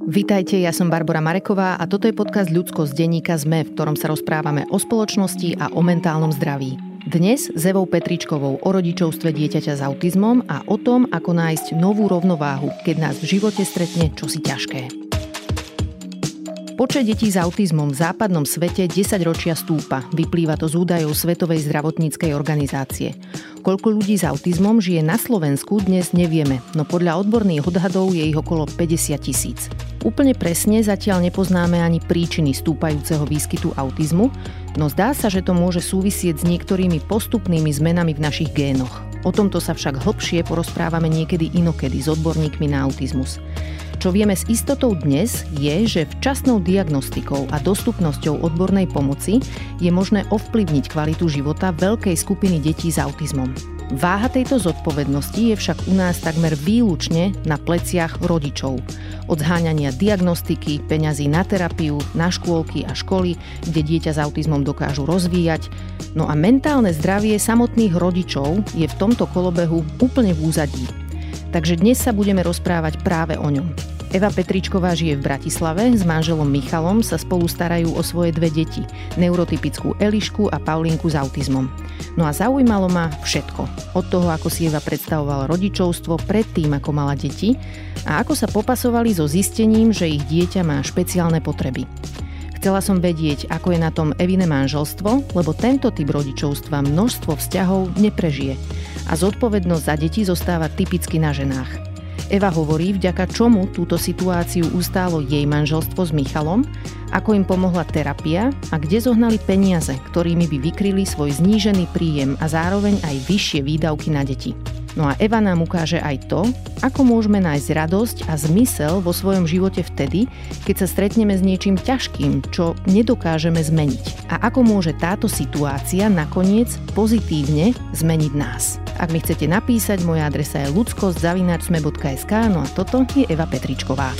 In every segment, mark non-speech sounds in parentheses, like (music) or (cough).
Vitajte, ja som Barbara Mareková a toto je podcast Ľudsko z denníka ZME, v ktorom sa rozprávame o spoločnosti a o mentálnom zdraví. Dnes s Evou Petričkovou o rodičovstve dieťaťa s autizmom a o tom, ako nájsť novú rovnováhu, keď nás v živote stretne čosi ťažké. Počet detí s autizmom v západnom svete 10 ročia stúpa. Vyplýva to z údajov Svetovej zdravotníckej organizácie. Koľko ľudí s autizmom žije na Slovensku dnes nevieme, no podľa odborných odhadov je ich okolo 50 tisíc. Úplne presne zatiaľ nepoznáme ani príčiny stúpajúceho výskytu autizmu, no zdá sa, že to môže súvisieť s niektorými postupnými zmenami v našich génoch. O tomto sa však hlbšie porozprávame niekedy inokedy s odborníkmi na autizmus. Čo vieme s istotou dnes je, že včasnou diagnostikou a dostupnosťou odbornej pomoci je možné ovplyvniť kvalitu života veľkej skupiny detí s autizmom. Váha tejto zodpovednosti je však u nás takmer výlučne na pleciach rodičov. Od zháňania diagnostiky, peňazí na terapiu, na škôlky a školy, kde dieťa s autizmom dokážu rozvíjať. No a mentálne zdravie samotných rodičov je v tomto kolobehu úplne v úzadí. Takže dnes sa budeme rozprávať práve o ňom. Eva Petričková žije v Bratislave, s manželom Michalom sa spolu starajú o svoje dve deti, neurotypickú Elišku a Paulinku s autizmom. No a zaujímalo ma všetko. Od toho, ako si Eva predstavovala rodičovstvo predtým, ako mala deti a ako sa popasovali so zistením, že ich dieťa má špeciálne potreby. Chcela som vedieť, ako je na tom Evine manželstvo, lebo tento typ rodičovstva množstvo vzťahov neprežije a zodpovednosť za deti zostáva typicky na ženách. Eva hovorí, vďaka čomu túto situáciu ustálo jej manželstvo s Michalom, ako im pomohla terapia a kde zohnali peniaze, ktorými by vykryli svoj znížený príjem a zároveň aj vyššie výdavky na deti. No a Eva nám ukáže aj to, ako môžeme nájsť radosť a zmysel vo svojom živote vtedy, keď sa stretneme s niečím ťažkým, čo nedokážeme zmeniť. A ako môže táto situácia nakoniec pozitívne zmeniť nás. Ak mi chcete napísať, moja adresa je ludskosť.sme.sk, no a toto je Eva Petričková.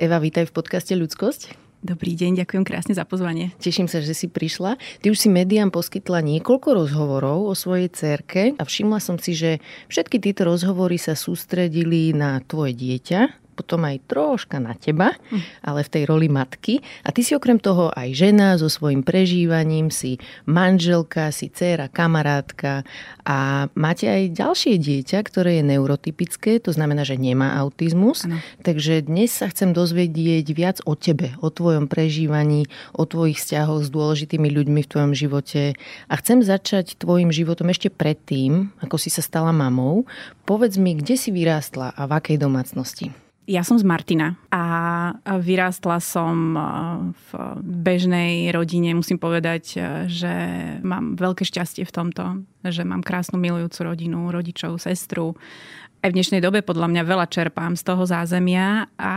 Eva, vítaj v podcaste Ľudskosť. Dobrý deň, ďakujem krásne za pozvanie. Teším sa, že si prišla. Ty už si médiám poskytla niekoľko rozhovorov o svojej cerke a všimla som si, že všetky tieto rozhovory sa sústredili na tvoje dieťa, potom aj troška na teba, hm. ale v tej roli matky. A ty si okrem toho aj žena so svojím prežívaním, si manželka, si dcéra, kamarátka a máte aj ďalšie dieťa, ktoré je neurotypické, to znamená, že nemá autizmus. Ano. Takže dnes sa chcem dozvedieť viac o tebe, o tvojom prežívaní, o tvojich vzťahoch s dôležitými ľuďmi v tvojom živote. A chcem začať tvojim životom ešte predtým, ako si sa stala mamou. Povedz mi, kde si vyrástla a v akej domácnosti? Ja som z Martina a vyrástla som v bežnej rodine. Musím povedať, že mám veľké šťastie v tomto, že mám krásnu milujúcu rodinu, rodičov, sestru aj v dnešnej dobe podľa mňa veľa čerpám z toho zázemia a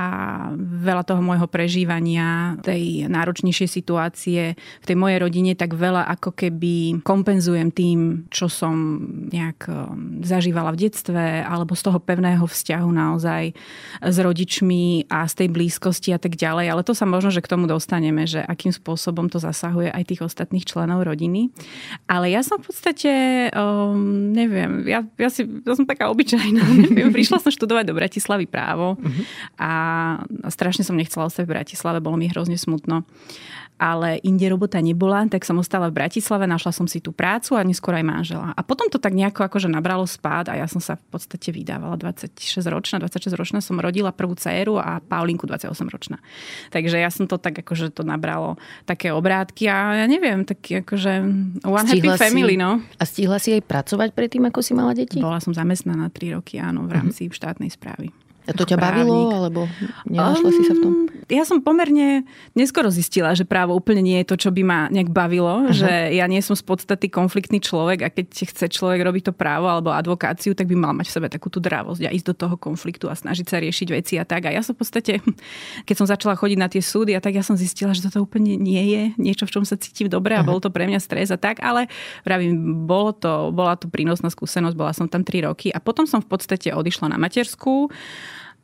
veľa toho môjho prežívania tej náročnejšej situácie v tej mojej rodine tak veľa ako keby kompenzujem tým, čo som nejak um, zažívala v detstve alebo z toho pevného vzťahu naozaj s rodičmi a z tej blízkosti a tak ďalej. Ale to sa možno, že k tomu dostaneme, že akým spôsobom to zasahuje aj tých ostatných členov rodiny. Ale ja som v podstate, um, neviem, ja, ja, si, ja som taká obyčajná (laughs) Prišla som študovať do Bratislavy právo uh-huh. a strašne som nechcela ostať v Bratislave, bolo mi hrozne smutno ale inde robota nebola, tak som ostala v Bratislave, našla som si tú prácu a neskôr aj manžela. A potom to tak nejako akože nabralo spád a ja som sa v podstate vydávala 26 ročná, 26 ročná som rodila prvú dceru a Paulinku 28 ročná. Takže ja som to tak akože to nabralo také obrátky a ja neviem, tak akože one stihla happy family, si, no. A stihla si aj pracovať predtým, ako si mala deti? Bola som zamestnaná 3 roky, áno, v rámci uh-huh. štátnej správy. A to ťa bavilo, alebo nenašla um, si sa v tom? Um, ja som pomerne neskoro zistila, že právo úplne nie je to, čo by ma nejak bavilo, uh-huh. že ja nie som z podstaty konfliktný človek a keď chce človek robiť to právo alebo advokáciu, tak by mal mať v sebe takú tú dravosť a ísť do toho konfliktu a snažiť sa riešiť veci a tak. A ja som v podstate, (laughs) keď som začala chodiť na tie súdy a tak, ja som zistila, že toto úplne nie je niečo, v čom sa cítim dobre a uh-huh. bol to pre mňa stres a tak, ale vravím, bolo to, bola to prínosná skúsenosť, bola som tam 3 roky a potom som v podstate odišla na materskú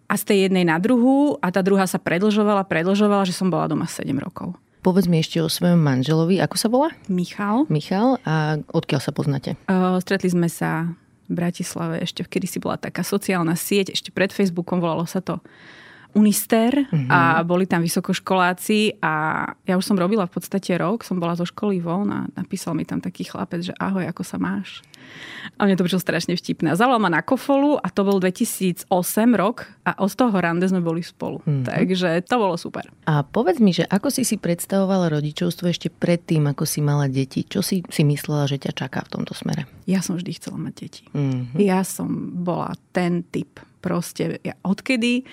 a z tej jednej na druhú a tá druhá sa predlžovala, predlžovala, že som bola doma 7 rokov. Povedz mi ešte o svojom manželovi. Ako sa volá? Michal. Michal. A odkiaľ sa poznáte? Uh, stretli sme sa v Bratislave ešte, kedy si bola taká sociálna sieť, ešte pred Facebookom volalo sa to Unister mm-hmm. a boli tam vysokoškoláci a ja už som robila v podstate rok, som bola zo školy von a napísal mi tam taký chlapec, že ahoj, ako sa máš? A mne to prišlo strašne vtipné. A zavolal ma na kofolu a to bol 2008 rok a od toho rande sme boli spolu. Mm-hmm. Takže to bolo super. A povedz mi, že ako si si predstavovala rodičovstvo ešte predtým, ako si mala deti? Čo si si myslela, že ťa čaká v tomto smere? Ja som vždy chcela mať deti. Mm-hmm. Ja som bola ten typ. Proste, ja, odkedy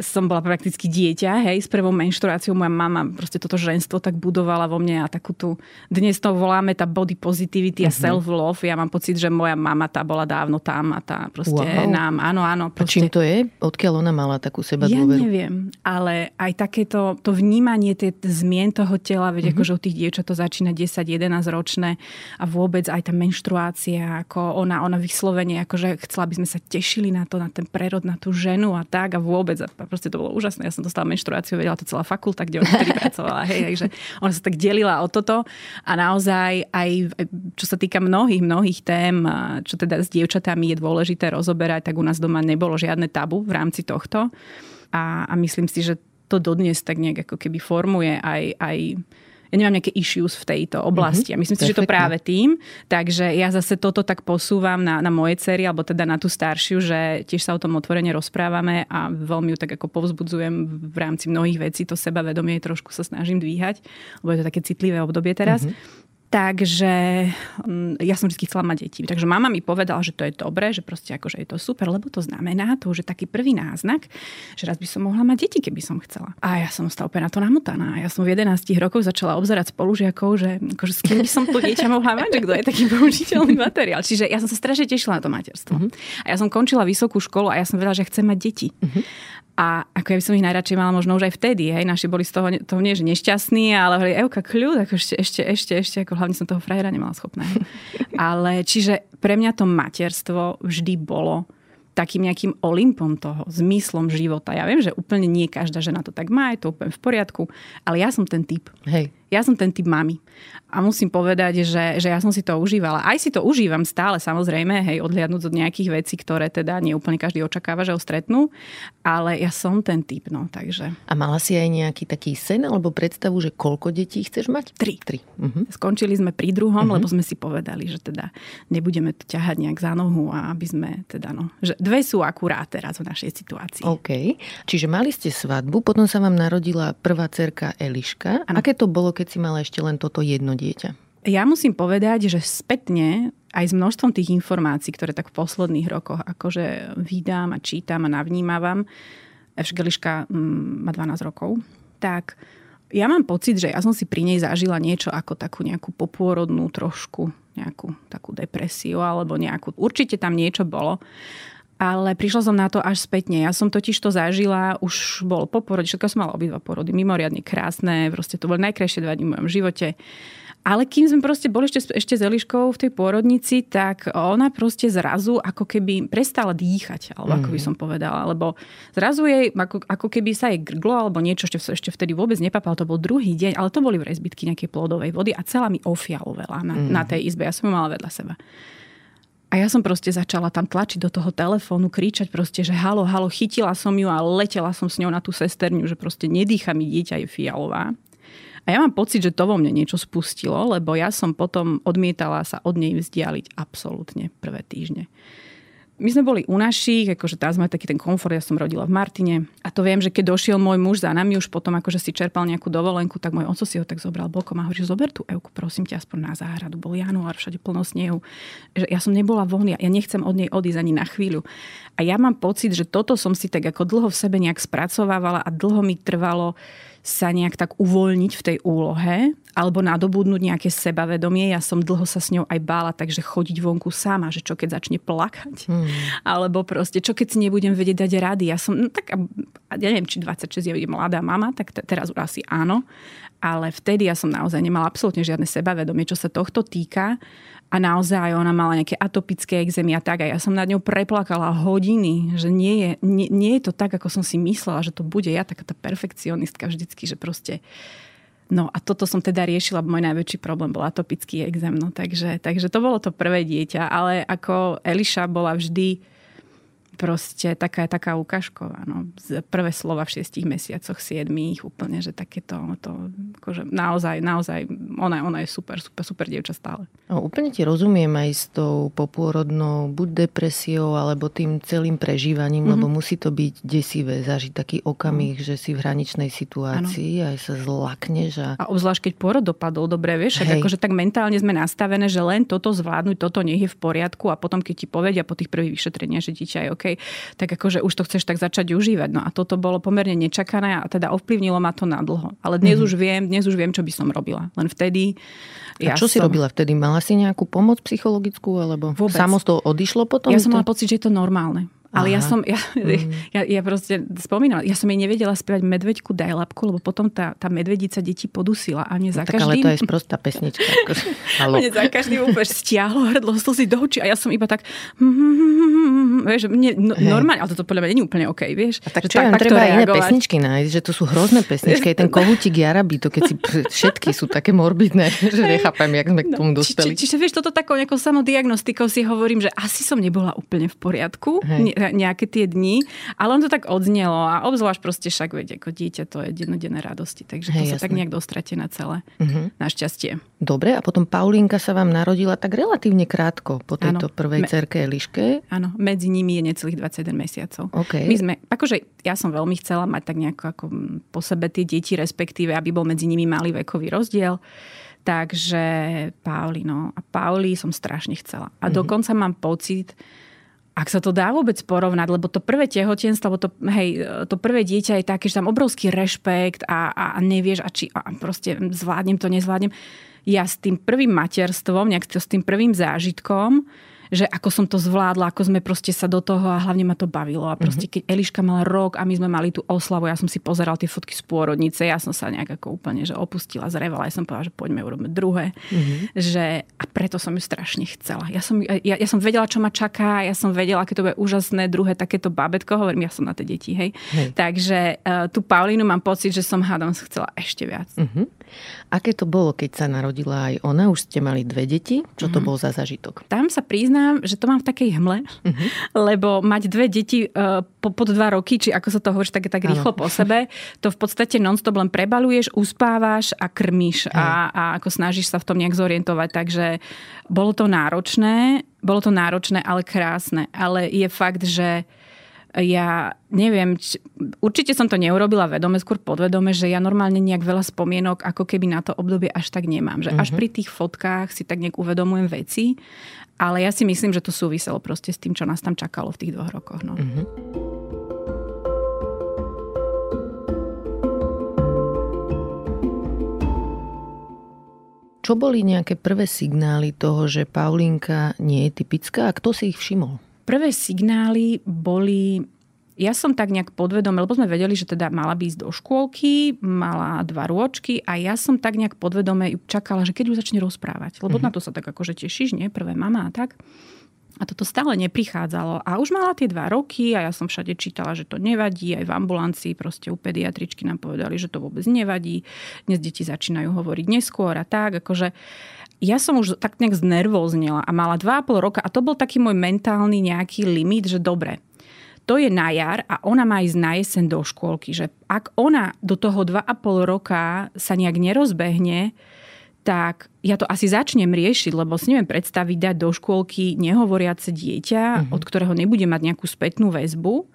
som bola prakticky dieťa, hej, s prvou menštruáciou moja mama proste toto ženstvo tak budovala vo mne a takú tu, dnes to voláme tá body positivity a uh-huh. self-love. Ja mám pocit, že moja mama tá bola dávno tam a tá proste wow. nám, áno, áno. Proste... A čím to je? Odkiaľ ona mala takú seba dôveru? Ja neviem, ale aj takéto, to vnímanie tie zmien toho tela, veď uh-huh. akože u tých dievčat to začína 10-11 ročné a vôbec aj tá menštruácia, ako ona, ona vyslovene, akože chcela, aby sme sa tešili na to, na ten prerod, na tú ženu a tak a vôbec proste to bolo úžasné. Ja som dostala menštruáciu, vedela to celá fakulta, kde ona vtedy pracovala. Hej, takže ona sa tak delila o toto a naozaj aj čo sa týka mnohých, mnohých tém, čo teda s dievčatami je dôležité rozoberať, tak u nás doma nebolo žiadne tabu v rámci tohto. A, a myslím si, že to dodnes tak nejak ako keby formuje aj, aj ja nemám nejaké issues v tejto oblasti. Mm-hmm. A myslím si, že to práve tým. Takže ja zase toto tak posúvam na, na moje cery, alebo teda na tú staršiu, že tiež sa o tom otvorene rozprávame a veľmi ju tak ako povzbudzujem v rámci mnohých vecí. To sebavedomie trošku sa snažím dvíhať, lebo je to také citlivé obdobie teraz. Mm-hmm. Takže mm, ja som vždy chcela mať deti. Takže mama mi povedala, že to je dobré, že proste akože je to super, lebo to znamená, to už je taký prvý náznak, že raz by som mohla mať deti, keby som chcela. A ja som stala úplne na to namotaná. Ja som v 11 rokoch začala obzerať spolužiakov, že akože s kým by som to dieťa mohla mať, že kto je taký použiteľný materiál. Čiže ja som sa strašne tešila na to materstvo. Uh-huh. A ja som končila vysokú školu a ja som vedela, že chcem mať deti. Uh-huh. A ako ja by som ich najradšej mala možno už aj vtedy. Hej. Naši boli z toho, toho nie, že nešťastní, ale hovorili, Euka, kľud, ako ešte, ešte, ešte, ešte, ako hlavne som toho frajera nemala schopná. (laughs) ale čiže pre mňa to materstvo vždy bolo takým nejakým olympom toho, zmyslom života. Ja viem, že úplne nie každá žena to tak má, je to úplne v poriadku, ale ja som ten typ. Hej. Ja som ten typ mami. A musím povedať, že, že ja som si to užívala. Aj si to užívam stále, samozrejme, hej, odliadnúť od nejakých vecí, ktoré teda nie úplne každý očakáva, že ho stretnú. Ale ja som ten typ, no, takže. A mala si aj nejaký taký sen alebo predstavu, že koľko detí chceš mať? Tri. Tri. Uh-huh. Skončili sme pri druhom, uh-huh. lebo sme si povedali, že teda nebudeme to ťahať nejak za nohu a aby sme teda, no, že dve sú akurát teraz v našej situácii. OK. Čiže mali ste svadbu, potom sa vám narodila prvá cerka Eliška. Ano. Aké to bolo, keď si mala ešte len toto jedno dieťa? Ja musím povedať, že spätne aj s množstvom tých informácií, ktoré tak v posledných rokoch akože vydám a čítam a navnímavam, Evžgeliška mm, má 12 rokov, tak ja mám pocit, že ja som si pri nej zažila niečo ako takú nejakú popôrodnú trošku, nejakú takú depresiu alebo nejakú... Určite tam niečo bolo. Ale prišla som na to až spätne. Ja som totiž to zažila, už bol po porode, všetko som mala obidva porody, mimoriadne krásne, proste to boli najkrajšie dva dni v mojom živote. Ale kým sme proste boli ešte, ešte s Eliškou v tej pôrodnici, tak ona proste zrazu ako keby prestala dýchať, alebo ako by mhm. som povedala. Lebo zrazu jej, ako, ako keby sa jej grglo, alebo niečo ešte, ešte vtedy vôbec nepapalo. To bol druhý deň, ale to boli v zbytky nejakej plodovej vody a celá mi ofialovela na, mm. na tej izbe. Ja som ju mala vedľa seba. A ja som proste začala tam tlačiť do toho telefónu, kričať proste, že halo, halo, chytila som ju a letela som s ňou na tú sesterňu, že proste nedýcha mi dieťa, je fialová. A ja mám pocit, že to vo mne niečo spustilo, lebo ja som potom odmietala sa od nej vzdialiť absolútne prvé týždne my sme boli u našich, akože tam sme taký ten komfort, ja som rodila v Martine a to viem, že keď došiel môj muž za nami už potom akože si čerpal nejakú dovolenku, tak môj oco si ho tak zobral bokom a hovorí, zober tú Euku, prosím ťa aspoň na záhradu. Bol január, všade plno snehu. Že ja som nebola von, ja nechcem od nej odísť ani na chvíľu. A ja mám pocit, že toto som si tak ako dlho v sebe nejak spracovávala a dlho mi trvalo sa nejak tak uvoľniť v tej úlohe alebo nadobudnúť nejaké sebavedomie. Ja som dlho sa s ňou aj bála, takže chodiť vonku sama, že čo keď začne plakať. Hmm. Alebo proste, čo keď si nebudem vedieť dať rady. Ja som, no tak, ja neviem, či 26 je mladá mama, tak t- teraz asi áno. Ale vtedy ja som naozaj nemala absolútne žiadne sebavedomie, čo sa tohto týka a naozaj ona mala nejaké atopické exémy a tak a ja som nad ňou preplakala hodiny, že nie je, nie, nie je to tak, ako som si myslela, že to bude ja, taká tá perfekcionistka vždycky, že proste No a toto som teda riešila, môj najväčší problém bol atopický exém. No, takže, takže to bolo to prvé dieťa, ale ako Eliša bola vždy proste taká, taká ukážková. No. Prvé slova v šiestich mesiacoch, siedmých, úplne, že takéto, to, akože naozaj, naozaj, ona, ona je super, super, super dievča stále. No, úplne ti rozumiem aj s tou popôrodnou buď depresiou, alebo tým celým prežívaním, mm-hmm. lebo musí to byť desivé, zažiť taký okamih, mm. že si v hraničnej situácii ano. aj sa zlakneš. A... a obzvlášť, keď pôrod dopadol, dobre, vieš, akože tak mentálne sme nastavené, že len toto zvládnuť, toto nech je v poriadku a potom, keď ti povedia po tých prvých vyšetreniach, že dieťa je OK, tak akože už to chceš tak začať užívať. No a toto bolo pomerne nečakané a teda ovplyvnilo ma to na dlho. Ale dnes mm-hmm. už viem, dnes už viem, čo by som robila. Len vtedy... Ja a čo som... si robila vtedy? Mala si nejakú pomoc psychologickú? Alebo Vôbec. samo toho odišlo potom? Ja som mala pocit, že je to normálne. Ale ja som, ja, mm. (laughs) ja, ja proste spomínala, ja som jej nevedela spievať medveďku daj labku, lebo potom tá, tá medvedica deti podusila a mne za no, tak, každým... ale to je sprostá pesnička. Akože, (laughs) mne za každým úplne stiahlo hrdlo slzy do očí a ja som iba tak hm, hm, hm, vieš, mne, no, normálne, ale toto podľa mňa nie je úplne OK, vieš. A tak čo, tak, treba iné pesničky nájsť, že to sú hrozné pesničky, aj ten (laughs) kohútik Jarabi, to keď si všetky sú také morbidné, že nechápem, jak sme k no, tomu dostali. Či, či, čiže vieš, toto takou nejakou samodiagnostikou si hovorím, že asi som nebola úplne v poriadku. Hej nejaké tie dni, ale on to tak odznelo a obzvlášť proste však, veď, ako dieťa to je dennodenné radosti, takže Hej, to sa jasné. tak nejak dostratené celé, uh-huh. našťastie. Dobre, a potom Paulínka sa vám narodila tak relatívne krátko po tejto ano, prvej me- cerke Eliške. Áno, medzi nimi je necelých 21 mesiacov. Okay. My sme, akože ja som veľmi chcela mať tak nejako ako po sebe tie deti, respektíve, aby bol medzi nimi malý vekový rozdiel. Takže Pauli, no. A Pauli som strašne chcela. A mm-hmm. dokonca mám pocit, ak sa to dá vôbec porovnať, lebo to prvé tehotenstvo, lebo to, hej, to prvé dieťa je také, že tam obrovský rešpekt a, a nevieš, a či a proste zvládnem to, nezvládnem. Ja s tým prvým materstvom, nejak s tým prvým zážitkom, že ako som to zvládla, ako sme proste sa do toho a hlavne ma to bavilo. A proste mhm. keď Eliška mala rok a my sme mali tú oslavu, ja som si pozeral tie fotky z pôrodnice, ja som sa nejak ako úplne že opustila, zrevala. Ja som povedala, že poďme urobíme druhé. Mm-hmm. Že, a preto som ju strašne chcela. Ja som, ja, ja som vedela, čo ma čaká, ja som vedela, aké to bude úžasné druhé takéto bábetko, hovorím, ja som na tie deti, hej. hej. Takže uh, tú Paulínu mám pocit, že som hádam chcela ešte viac. Mm-hmm. Aké to bolo, keď sa narodila aj ona? Už ste mali dve deti. Čo to mm-hmm. bol za zažitok? Tam sa priznám, že to mám v takej hmle, mm-hmm. lebo mať dve deti uh, po, pod dva roky, či ako sa to hovorí, tak, tak rýchlo po sebe, to v podstate non-stop len prebaluješ, uspávaš a krmíš a, a ako snažíš sa v tom nejak zorientovať. Takže bolo to náročné, bolo to náročné, ale krásne. Ale je fakt, že ja neviem, či, určite som to neurobila vedome, skôr podvedome, že ja normálne nejak veľa spomienok ako keby na to obdobie až tak nemám. Že uh-huh. až mhm. pri tých fotkách si tak nejak uvedomujem veci, ale ja si myslím, že to súviselo proste s tým, čo nás tam čakalo v tých dvoch rokoch. No. Uh-huh. Čo boli nejaké prvé signály toho, že Paulinka nie je typická a kto si ich všimol? Prvé signály boli ja som tak nejak podvedome, lebo sme vedeli, že teda mala by ísť do škôlky, mala dva rôčky a ja som tak nejak podvedome čakala, že keď už začne rozprávať. Lebo mm-hmm. na to sa tak akože tešíš, nie? Prvé mama a tak. A toto stále neprichádzalo. A už mala tie dva roky a ja som všade čítala, že to nevadí. Aj v ambulancii proste u pediatričky nám povedali, že to vôbec nevadí. Dnes deti začínajú hovoriť neskôr a tak. Akože ja som už tak nejak znervóznila a mala 2,5 roka a to bol taký môj mentálny nejaký limit, že dobre, to je na jar a ona má ísť na jeseň do škôlky, že ak ona do toho 2,5 roka sa nejak nerozbehne, tak ja to asi začnem riešiť, lebo si neviem predstaviť dať do škôlky nehovoriace dieťa, uh-huh. od ktorého nebude mať nejakú spätnú väzbu.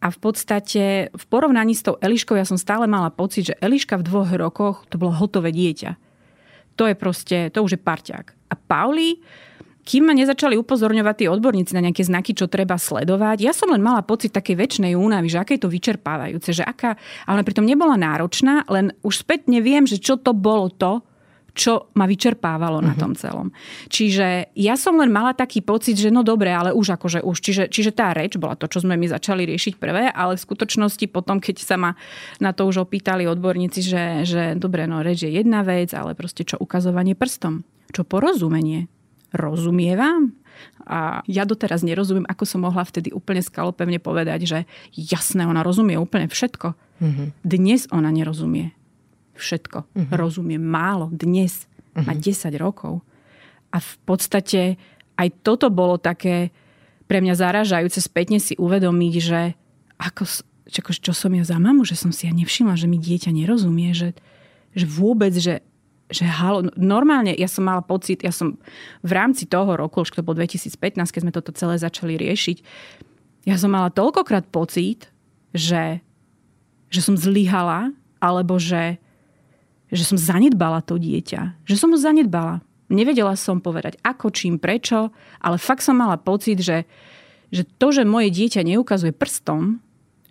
A v podstate v porovnaní s tou Eliškou ja som stále mala pocit, že Eliška v dvoch rokoch to bolo hotové dieťa to je proste, to už je parťák. A Pauli, kým ma nezačali upozorňovať tí odborníci na nejaké znaky, čo treba sledovať, ja som len mala pocit takej väčšnej únavy, že aké je to vyčerpávajúce, že aká, ale pritom nebola náročná, len už späť neviem, že čo to bolo to, čo ma vyčerpávalo uh-huh. na mhm. tom celom. Čiže ja som len mala taký pocit, že no dobre, ale už akože už. Čiže, čiže tá reč bola to, čo sme my začali riešiť prvé, ale v skutočnosti potom, keď sa ma na to už opýtali odborníci, že, že dobre, no reč je jedna vec, ale proste čo ukazovanie prstom, čo porozumenie. Rozumie vám? A ja doteraz nerozumiem, ako som mohla vtedy úplne skalopevne povedať, že jasné, ona rozumie úplne všetko. Mm-hmm. Dnes ona nerozumie všetko. Uh-huh. Rozumie málo. Dnes uh-huh. má 10 rokov. A v podstate aj toto bolo také pre mňa zaražajúce spätne si uvedomiť, že ako, čo, čo som ja za mamu, že som si ja nevšimla, že mi dieťa nerozumie, že, že vôbec, že, že halo, normálne ja som mala pocit, ja som v rámci toho roku, už to bol 2015, keď sme toto celé začali riešiť, ja som mala toľkokrát pocit, že, že som zlyhala, alebo že, že som zanedbala to dieťa. Že som ho zanedbala. Nevedela som povedať ako, čím, prečo, ale fakt som mala pocit, že, že to, že moje dieťa neukazuje prstom,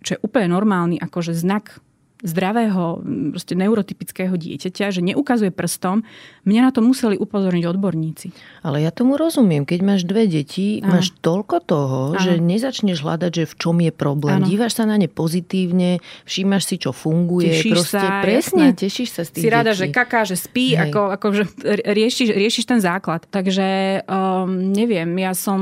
čo je úplne normálny akože znak zdravého, proste neurotypického dieťaťa, že neukazuje prstom, mňa na to museli upozorniť odborníci. Ale ja tomu rozumiem. Keď máš dve deti, ano. máš toľko toho, ano. že nezačneš hľadať, že v čom je problém. Ano. Dívaš sa na ne pozitívne, všímaš si, čo funguje. Tešíš proste, sa. Presne, jasné. tešíš sa z tých Si rada, detí. že kaká, že spí, Hej. ako, ako že riešiš, riešiš ten základ. Takže um, neviem, ja som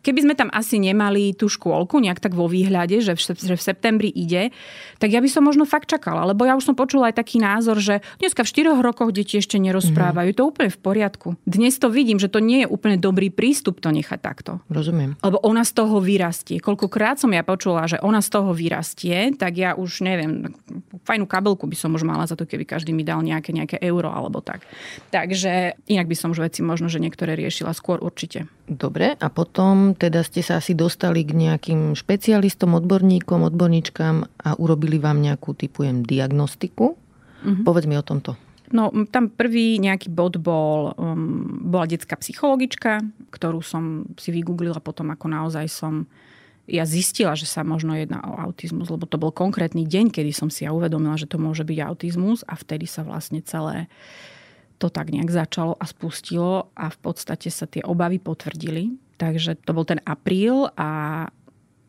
Keby sme tam asi nemali tú škôlku nejak tak vo výhľade, že v, že v septembri ide, tak ja by som možno fakt čakala. Lebo ja už som počula aj taký názor, že dneska v 4 rokoch deti ešte nerozprávajú. Mm-hmm. To úplne v poriadku. Dnes to vidím, že to nie je úplne dobrý prístup to nechať takto. Rozumiem. Lebo ona z toho vyrastie. Koľkokrát som ja počula, že ona z toho vyrastie, tak ja už neviem, fajnú kabelku by som už mala za to, keby každý mi dal nejaké, nejaké euro alebo tak. Takže inak by som už veci možno, že niektoré riešila skôr určite. Dobre, a potom teda ste sa asi dostali k nejakým špecialistom, odborníkom, odborníčkam a urobili vám nejakú typujem diagnostiku. Mm-hmm. Povedz mi o tomto. No, tam prvý nejaký bod bol, um, bola detská psychologička, ktorú som si vygooglila potom, ako naozaj som ja zistila, že sa možno jedná o autizmus, lebo to bol konkrétny deň, kedy som si ja uvedomila, že to môže byť autizmus a vtedy sa vlastne celé to tak nejak začalo a spustilo a v podstate sa tie obavy potvrdili. Takže to bol ten apríl a,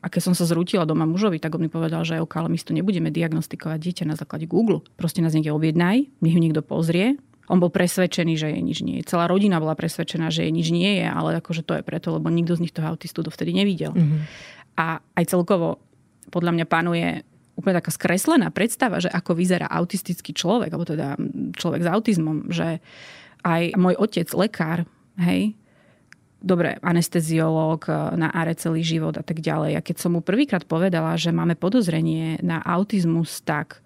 a keď som sa zrútila doma mužovi, tak on mi povedal, že OK, ale my tu nebudeme diagnostikovať dieťa na základe Google. Proste nás niekde objednaj, nech ho niekto pozrie. On bol presvedčený, že je nič nie je. Celá rodina bola presvedčená, že je nič nie je, ale akože to je preto, lebo nikto z nich toho autistu dovtedy nevidel. Mm-hmm. A aj celkovo podľa mňa panuje úplne taká skreslená predstava, že ako vyzerá autistický človek, alebo teda človek s autizmom, že aj môj otec, lekár, hej, dobre, anesteziológ na ARE celý život a tak ďalej. A keď som mu prvýkrát povedala, že máme podozrenie na autizmus, tak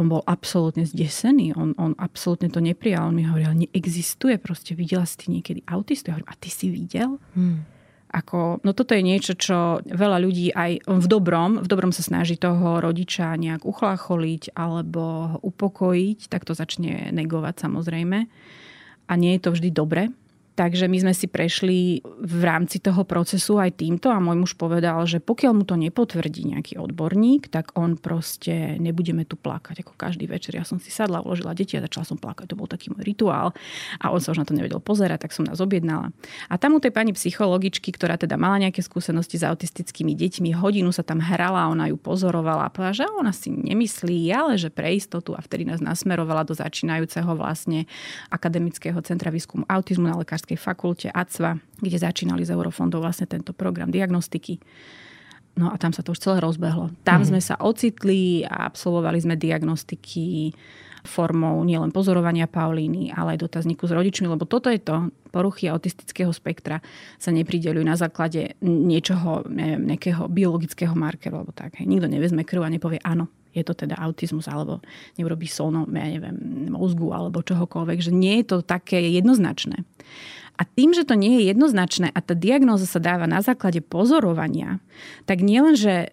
on bol absolútne zdesený. On, on absolútne to neprijal. On mi hovoril, neexistuje proste. Videla si ty niekedy autistu? Ja hovorím, a ty si videl? Hmm. Ako, no toto je niečo, čo veľa ľudí aj v dobrom, v dobrom sa snaží toho rodiča nejak uchlácholiť alebo ho upokojiť, tak to začne negovať samozrejme. A nie je to vždy dobre, Takže my sme si prešli v rámci toho procesu aj týmto a môj muž povedal, že pokiaľ mu to nepotvrdí nejaký odborník, tak on proste nebudeme tu plakať ako každý večer. Ja som si sadla, uložila deti a začala som plakať. To bol taký môj rituál a on sa už na to nevedel pozerať, tak som nás objednala. A tam u tej pani psychologičky, ktorá teda mala nejaké skúsenosti s autistickými deťmi, hodinu sa tam hrala, ona ju pozorovala a povedala, že ona si nemyslí, ale že pre istotu a vtedy nás nasmerovala do začínajúceho vlastne akademického centra výskumu autizmu na lekárskej Lekárskej fakulte ACVA, kde začínali z eurofondov vlastne tento program diagnostiky. No a tam sa to už celé rozbehlo. Tam mm-hmm. sme sa ocitli a absolvovali sme diagnostiky formou nielen pozorovania Paulíny, ale aj dotazníku s rodičmi, lebo toto je to, poruchy autistického spektra sa nepridelujú na základe niečoho, neviem, nejakého biologického markeru alebo tak. Hej. Nikto nevezme krv a nepovie áno, je to teda autizmus, alebo neurobí sono, ja neviem, mozgu alebo čohokoľvek, že nie je to také jednoznačné. A tým, že to nie je jednoznačné a tá diagnóza sa dáva na základe pozorovania, tak nielen, že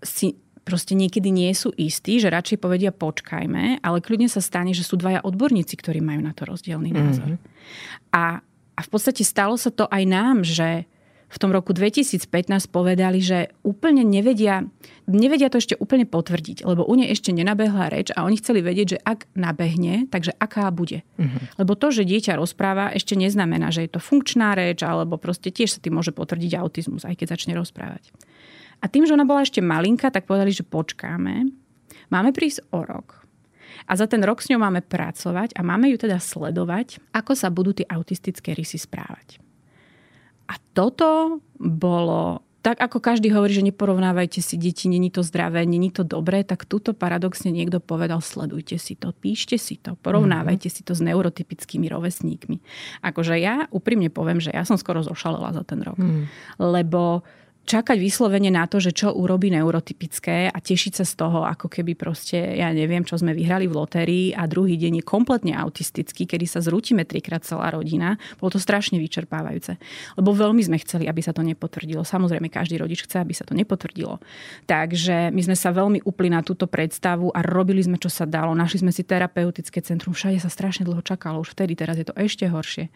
si proste niekedy nie sú istí, že radšej povedia počkajme, ale kľudne sa stane, že sú dvaja odborníci, ktorí majú na to rozdielný názor. Mm-hmm. A, a v podstate stalo sa to aj nám, že v tom roku 2015 povedali, že úplne nevedia, nevedia to ešte úplne potvrdiť, lebo u nej ešte nenabehla reč a oni chceli vedieť, že ak nabehne, takže aká bude. Uh-huh. Lebo to, že dieťa rozpráva, ešte neznamená, že je to funkčná reč, alebo proste tiež sa tým môže potvrdiť autizmus, aj keď začne rozprávať. A tým, že ona bola ešte malinka, tak povedali, že počkáme, máme prísť o rok. A za ten rok s ňou máme pracovať a máme ju teda sledovať, ako sa budú tie autistické rysy správať. A toto bolo tak ako každý hovorí, že neporovnávajte si deti, není to zdravé, není to dobré, tak túto paradoxne niekto povedal, sledujte si to, píšte si to, porovnávajte mm-hmm. si to s neurotypickými rovesníkmi. Akože ja úprimne poviem, že ja som skoro zošalela za ten rok. Mm. Lebo čakať vyslovene na to, že čo urobí neurotypické a tešiť sa z toho, ako keby proste, ja neviem, čo sme vyhrali v lotérii a druhý deň je kompletne autistický, kedy sa zrútime trikrát celá rodina. Bolo to strašne vyčerpávajúce. Lebo veľmi sme chceli, aby sa to nepotvrdilo. Samozrejme, každý rodič chce, aby sa to nepotvrdilo. Takže my sme sa veľmi upli na túto predstavu a robili sme, čo sa dalo. Našli sme si terapeutické centrum. Všade sa strašne dlho čakalo. Už vtedy, teraz je to ešte horšie.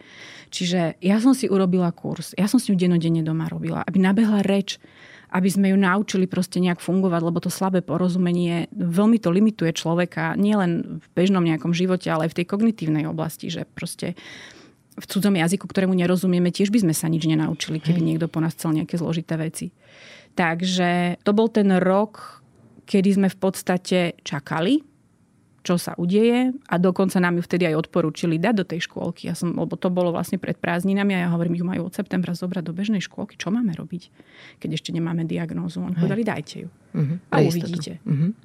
Čiže ja som si urobila kurz. Ja som s ňou denodenne doma robila, aby nabehla reč preč, aby sme ju naučili proste nejak fungovať, lebo to slabé porozumenie veľmi to limituje človeka, nielen v bežnom nejakom živote, ale aj v tej kognitívnej oblasti, že proste v cudzom jazyku, ktorému nerozumieme, tiež by sme sa nič nenaučili, keby Hej. niekto po nás chcel nejaké zložité veci. Takže to bol ten rok, kedy sme v podstate čakali, čo sa udeje a dokonca nám ju vtedy aj odporúčili dať do tej škôlky. Ja som, lebo to bolo vlastne pred prázdninami a ja hovorím, ju majú od septembra zobrať do bežnej škôlky. Čo máme robiť, keď ešte nemáme diagnózu? Oni povedali, dajte ju. Uh-huh. A uvidíte. Uh-huh.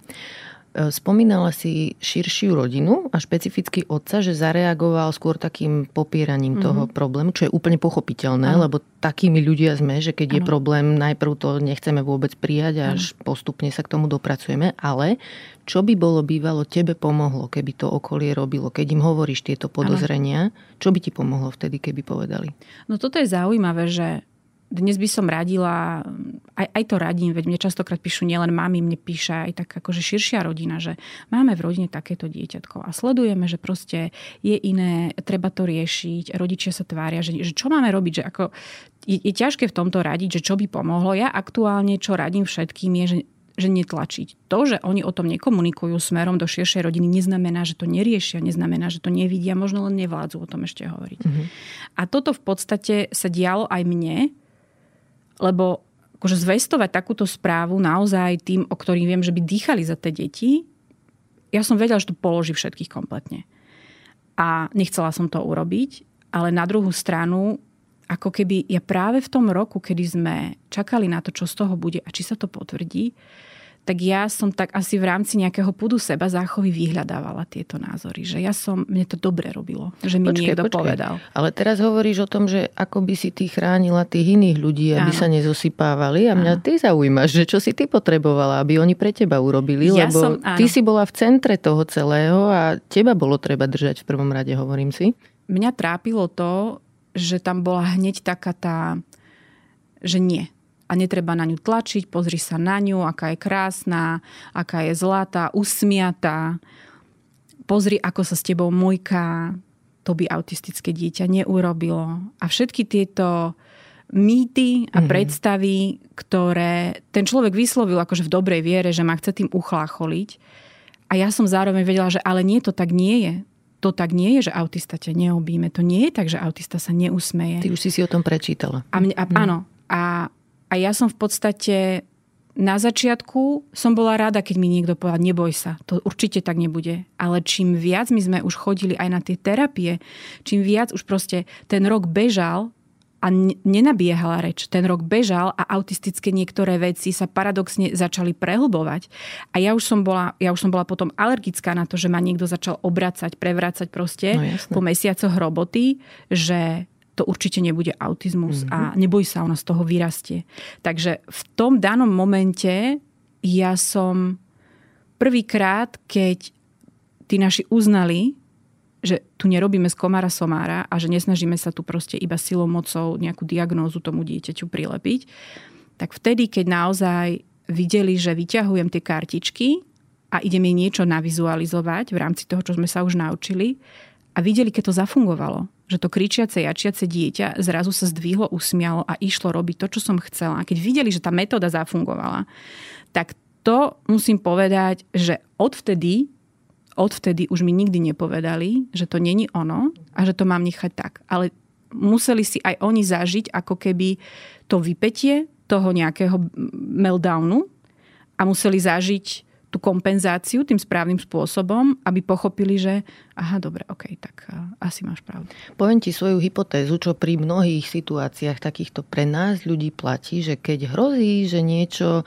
Spomínala si širšiu rodinu a špecificky otca, že zareagoval skôr takým popieraním mm-hmm. toho problému, čo je úplne pochopiteľné, ano. lebo takými ľudia sme, že keď ano. je problém, najprv to nechceme vôbec prijať a až postupne sa k tomu dopracujeme. Ale čo by bolo bývalo tebe pomohlo, keby to okolie robilo, keď im hovoríš tieto podozrenia, čo by ti pomohlo vtedy, keby povedali? No toto je zaujímavé, že dnes by som radila, aj, aj to radím, veď mne častokrát píšu nielen mami, mne píše aj tak akože širšia rodina, že máme v rodine takéto dieťatko a sledujeme, že proste je iné, treba to riešiť, rodičia sa tvária, že, že čo máme robiť, že ako je, je ťažké v tomto radiť, že čo by pomohlo. Ja aktuálne, čo radím všetkým je, že že netlačiť. To, že oni o tom nekomunikujú smerom do širšej rodiny, neznamená, že to neriešia, neznamená, že to nevidia, možno len nevládzu o tom ešte hovoriť. Mm-hmm. A toto v podstate sa dialo aj mne, lebo akože zvestovať takúto správu naozaj tým, o ktorých viem, že by dýchali za tie deti, ja som vedela, že to položí všetkých kompletne. A nechcela som to urobiť, ale na druhú stranu, ako keby ja práve v tom roku, kedy sme čakali na to, čo z toho bude a či sa to potvrdí, tak ja som tak asi v rámci nejakého pudu seba záchovy vyhľadávala tieto názory. Že ja som, mne to dobre robilo, že mi počkej, niekto počkej. povedal. Ale teraz hovoríš o tom, že ako by si ty chránila tých iných ľudí, aby Áno. sa nezosypávali. A mňa Áno. ty zaujímaš, že čo si ty potrebovala, aby oni pre teba urobili. Ja lebo som, ty si bola v centre toho celého a teba bolo treba držať v prvom rade, hovorím si. Mňa trápilo to, že tam bola hneď taká tá, že nie a netreba na ňu tlačiť, pozri sa na ňu, aká je krásna, aká je zlatá, usmiatá. Pozri, ako sa s tebou mojká, to by autistické dieťa neurobilo. A všetky tieto mýty a mm-hmm. predstavy, ktoré ten človek vyslovil akože v dobrej viere, že ma chce tým uchlácholiť. A ja som zároveň vedela, že ale nie, to tak nie je. To tak nie je, že autista ťa neobíme. To nie je tak, že autista sa neusmeje. Ty už si si o tom prečítala. A mne, a, mm. Áno. A a ja som v podstate na začiatku som bola rada, keď mi niekto povedal, neboj sa, to určite tak nebude. Ale čím viac my sme už chodili aj na tie terapie, čím viac už proste ten rok bežal a nenabiehala reč. Ten rok bežal a autistické niektoré veci sa paradoxne začali prehlbovať. A ja už som bola, ja už som bola potom alergická na to, že ma niekto začal obracať, prevracať proste no, po mesiacoch roboty, že to určite nebude autizmus mm-hmm. a mhm. neboj sa, ona z toho vyrastie. Takže v tom danom momente ja som prvýkrát, keď tí naši uznali, že tu nerobíme z komára somára a že nesnažíme sa tu proste iba silou mocou nejakú diagnózu tomu dieťaťu prilepiť, tak vtedy, keď naozaj videli, že vyťahujem tie kartičky a idem jej niečo navizualizovať v rámci toho, čo sme sa už naučili a videli, keď to zafungovalo, že to kričiace, jačiace dieťa zrazu sa zdvihlo, usmialo a išlo robiť to, čo som chcela. Keď videli, že tá metóda zafungovala, tak to musím povedať, že odvtedy, odvtedy už mi nikdy nepovedali, že to není ono a že to mám nechať tak. Ale museli si aj oni zažiť ako keby to vypetie toho nejakého meltdownu a museli zažiť tú kompenzáciu tým správnym spôsobom, aby pochopili, že aha, dobre, ok, tak asi máš pravdu. Poviem ti svoju hypotézu, čo pri mnohých situáciách takýchto pre nás ľudí platí, že keď hrozí, že niečo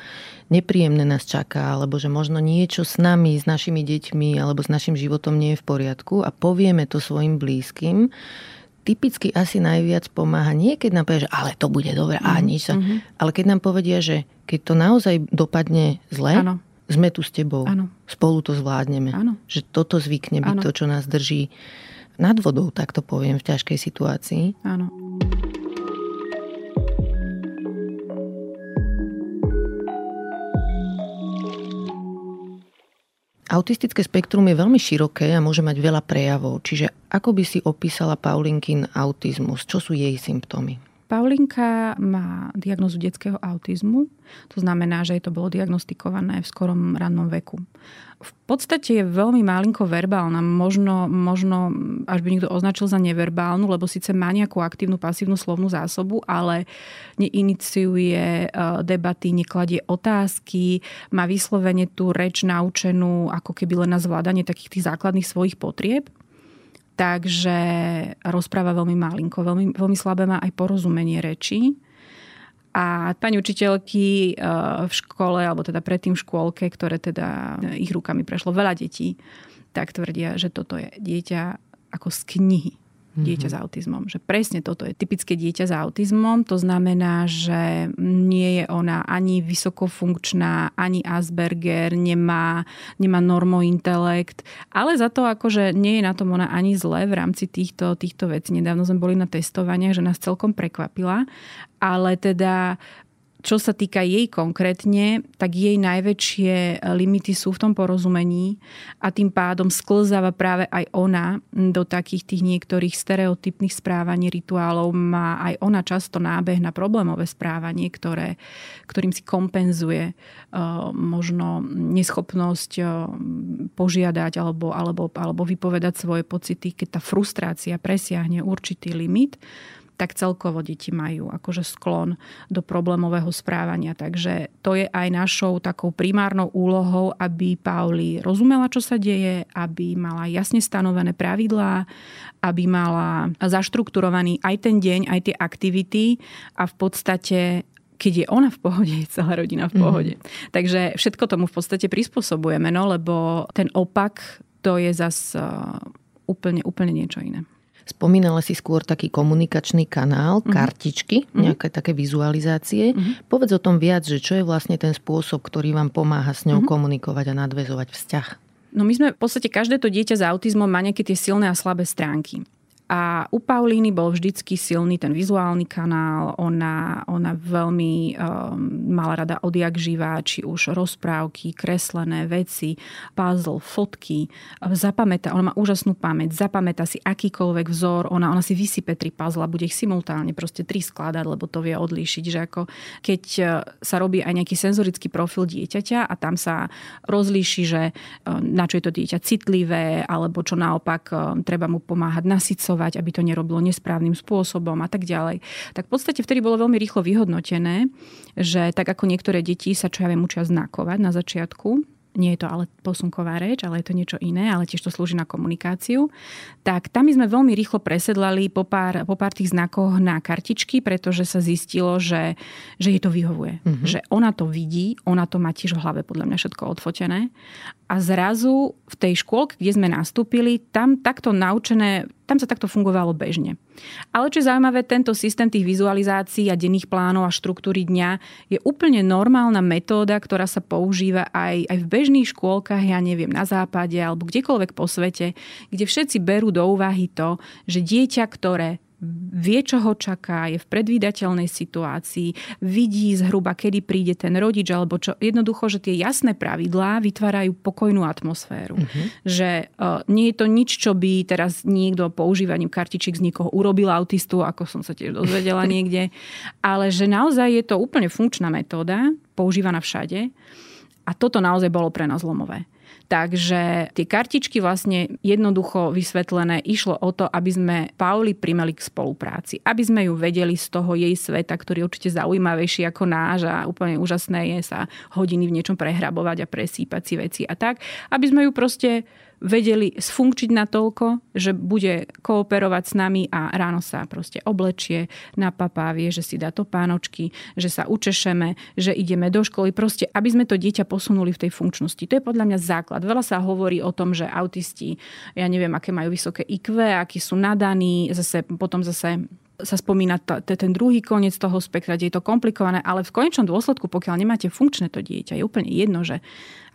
nepríjemné nás čaká, alebo že možno niečo s nami, s našimi deťmi alebo s našim životom nie je v poriadku a povieme to svojim blízkym, typicky asi najviac pomáha nie keď nám povie, že ale to bude dobre a mhm, nič sa, mm-hmm. ale keď nám povedia, že keď to naozaj dopadne zle, ano sme tu s tebou. Ano. Spolu to zvládneme. Ano. Že toto zvykne byť ano. to, čo nás drží nad vodou, tak to poviem, v ťažkej situácii. Áno. Autistické spektrum je veľmi široké a môže mať veľa prejavov. Čiže ako by si opísala Paulinkin autizmus? Čo sú jej symptómy? Paulinka má diagnozu detského autizmu, to znamená, že jej to bolo diagnostikované v skorom rannom veku. V podstate je veľmi malinko verbálna, možno, možno až by niekto označil za neverbálnu, lebo síce má nejakú aktívnu, pasívnu slovnú zásobu, ale neiniciuje e, debaty, nekladie otázky, má vyslovene tú reč naučenú ako keby len na zvládanie takých tých základných svojich potrieb takže rozpráva veľmi malinko, veľmi, veľmi slabé má aj porozumenie reči. A pani učiteľky eh, v škole, alebo teda predtým v škôlke, ktoré teda ich rukami prešlo veľa detí, tak tvrdia, že toto je dieťa ako z knihy dieťa mm-hmm. s autizmom. Že presne toto je typické dieťa s autizmom. To znamená, že nie je ona ani vysokofunkčná, ani Asperger, nemá, nemá normointelekt, ale za to akože nie je na tom ona ani zle v rámci týchto, týchto vecí. Nedávno sme boli na testovaniach, že nás celkom prekvapila, ale teda čo sa týka jej konkrétne, tak jej najväčšie e, limity sú v tom porozumení a tým pádom sklzáva práve aj ona do takých tých niektorých stereotypných správaní, rituálov. Má aj ona často nábeh na problémové správanie, ktoré, ktorým si kompenzuje uh, možno neschopnosť uh, požiadať alebo, alebo, alebo vypovedať svoje pocity, keď tá frustrácia presiahne určitý limit tak celkovo deti majú akože sklon do problémového správania. Takže to je aj našou takou primárnou úlohou, aby Pauli rozumela, čo sa deje, aby mala jasne stanovené pravidlá, aby mala zaštrukturovaný aj ten deň, aj tie aktivity a v podstate keď je ona v pohode, je celá rodina v pohode. Mm. Takže všetko tomu v podstate prispôsobujeme, no, lebo ten opak to je zas uh, úplne, úplne niečo iné. Spomínala si skôr taký komunikačný kanál, mm-hmm. kartičky, mm-hmm. nejaké také vizualizácie. Mm-hmm. Povedz o tom viac, že čo je vlastne ten spôsob, ktorý vám pomáha s ňou mm-hmm. komunikovať a nadvezovať vzťah. No my sme v podstate každé to dieťa s autizmom má nejaké tie silné a slabé stránky. A u Paulíny bol vždycky silný ten vizuálny kanál. Ona, ona veľmi um, mala rada odjak živá, či už rozprávky, kreslené veci, puzzle, fotky. Zapamätá, ona má úžasnú pamäť, zapamätá si akýkoľvek vzor, ona, ona si vysype tri puzzle bude ich simultálne proste tri skladať, lebo to vie odlíšiť, že ako keď uh, sa robí aj nejaký senzorický profil dieťaťa a tam sa rozlíši, že uh, na čo je to dieťa citlivé, alebo čo naopak uh, treba mu pomáhať nasycovať kontrolovať, aby to nerobilo nesprávnym spôsobom a tak ďalej. Tak v podstate vtedy bolo veľmi rýchlo vyhodnotené, že tak ako niektoré deti sa čo ja viem učia znakovať na začiatku, nie je to ale posunková reč, ale je to niečo iné, ale tiež to slúži na komunikáciu, tak tam sme veľmi rýchlo presedlali po pár, po pár tých znakoch na kartičky, pretože sa zistilo, že, že jej to vyhovuje. Mm-hmm. Že ona to vidí, ona to má tiež v hlave podľa mňa všetko odfotené a zrazu v tej škôlke, kde sme nastúpili, tam takto naučené, tam sa takto fungovalo bežne. Ale čo je zaujímavé, tento systém tých vizualizácií a denných plánov a štruktúry dňa je úplne normálna metóda, ktorá sa používa aj, aj v bežných škôlkach, ja neviem, na západe alebo kdekoľvek po svete, kde všetci berú do úvahy to, že dieťa, ktoré vie, čo ho čaká, je v predvídateľnej situácii, vidí zhruba, kedy príde ten rodič, alebo čo. Jednoducho, že tie jasné pravidlá vytvárajú pokojnú atmosféru. Uh-huh. Že uh, nie je to nič, čo by teraz niekto používaním kartičiek z niekoho urobil autistu, ako som sa tiež dozvedela (laughs) niekde, ale že naozaj je to úplne funkčná metóda, používaná všade. A toto naozaj bolo pre nás lomové. Takže tie kartičky vlastne jednoducho vysvetlené išlo o to, aby sme Pauli primeli k spolupráci. Aby sme ju vedeli z toho jej sveta, ktorý je určite zaujímavejší ako náš a úplne úžasné je sa hodiny v niečom prehrabovať a presýpať si veci a tak. Aby sme ju proste vedeli sfunkčiť na toľko, že bude kooperovať s nami a ráno sa proste oblečie, napapá, vie, že si dá to pánočky, že sa učešeme, že ideme do školy. Proste, aby sme to dieťa posunuli v tej funkčnosti. To je podľa mňa základ. Veľa sa hovorí o tom, že autisti, ja neviem, aké majú vysoké IQ, akí sú nadaní, zase, potom zase sa spomína t- ten druhý koniec toho spektra, kde je to komplikované, ale v konečnom dôsledku, pokiaľ nemáte funkčné to dieťa, je úplne jedno, že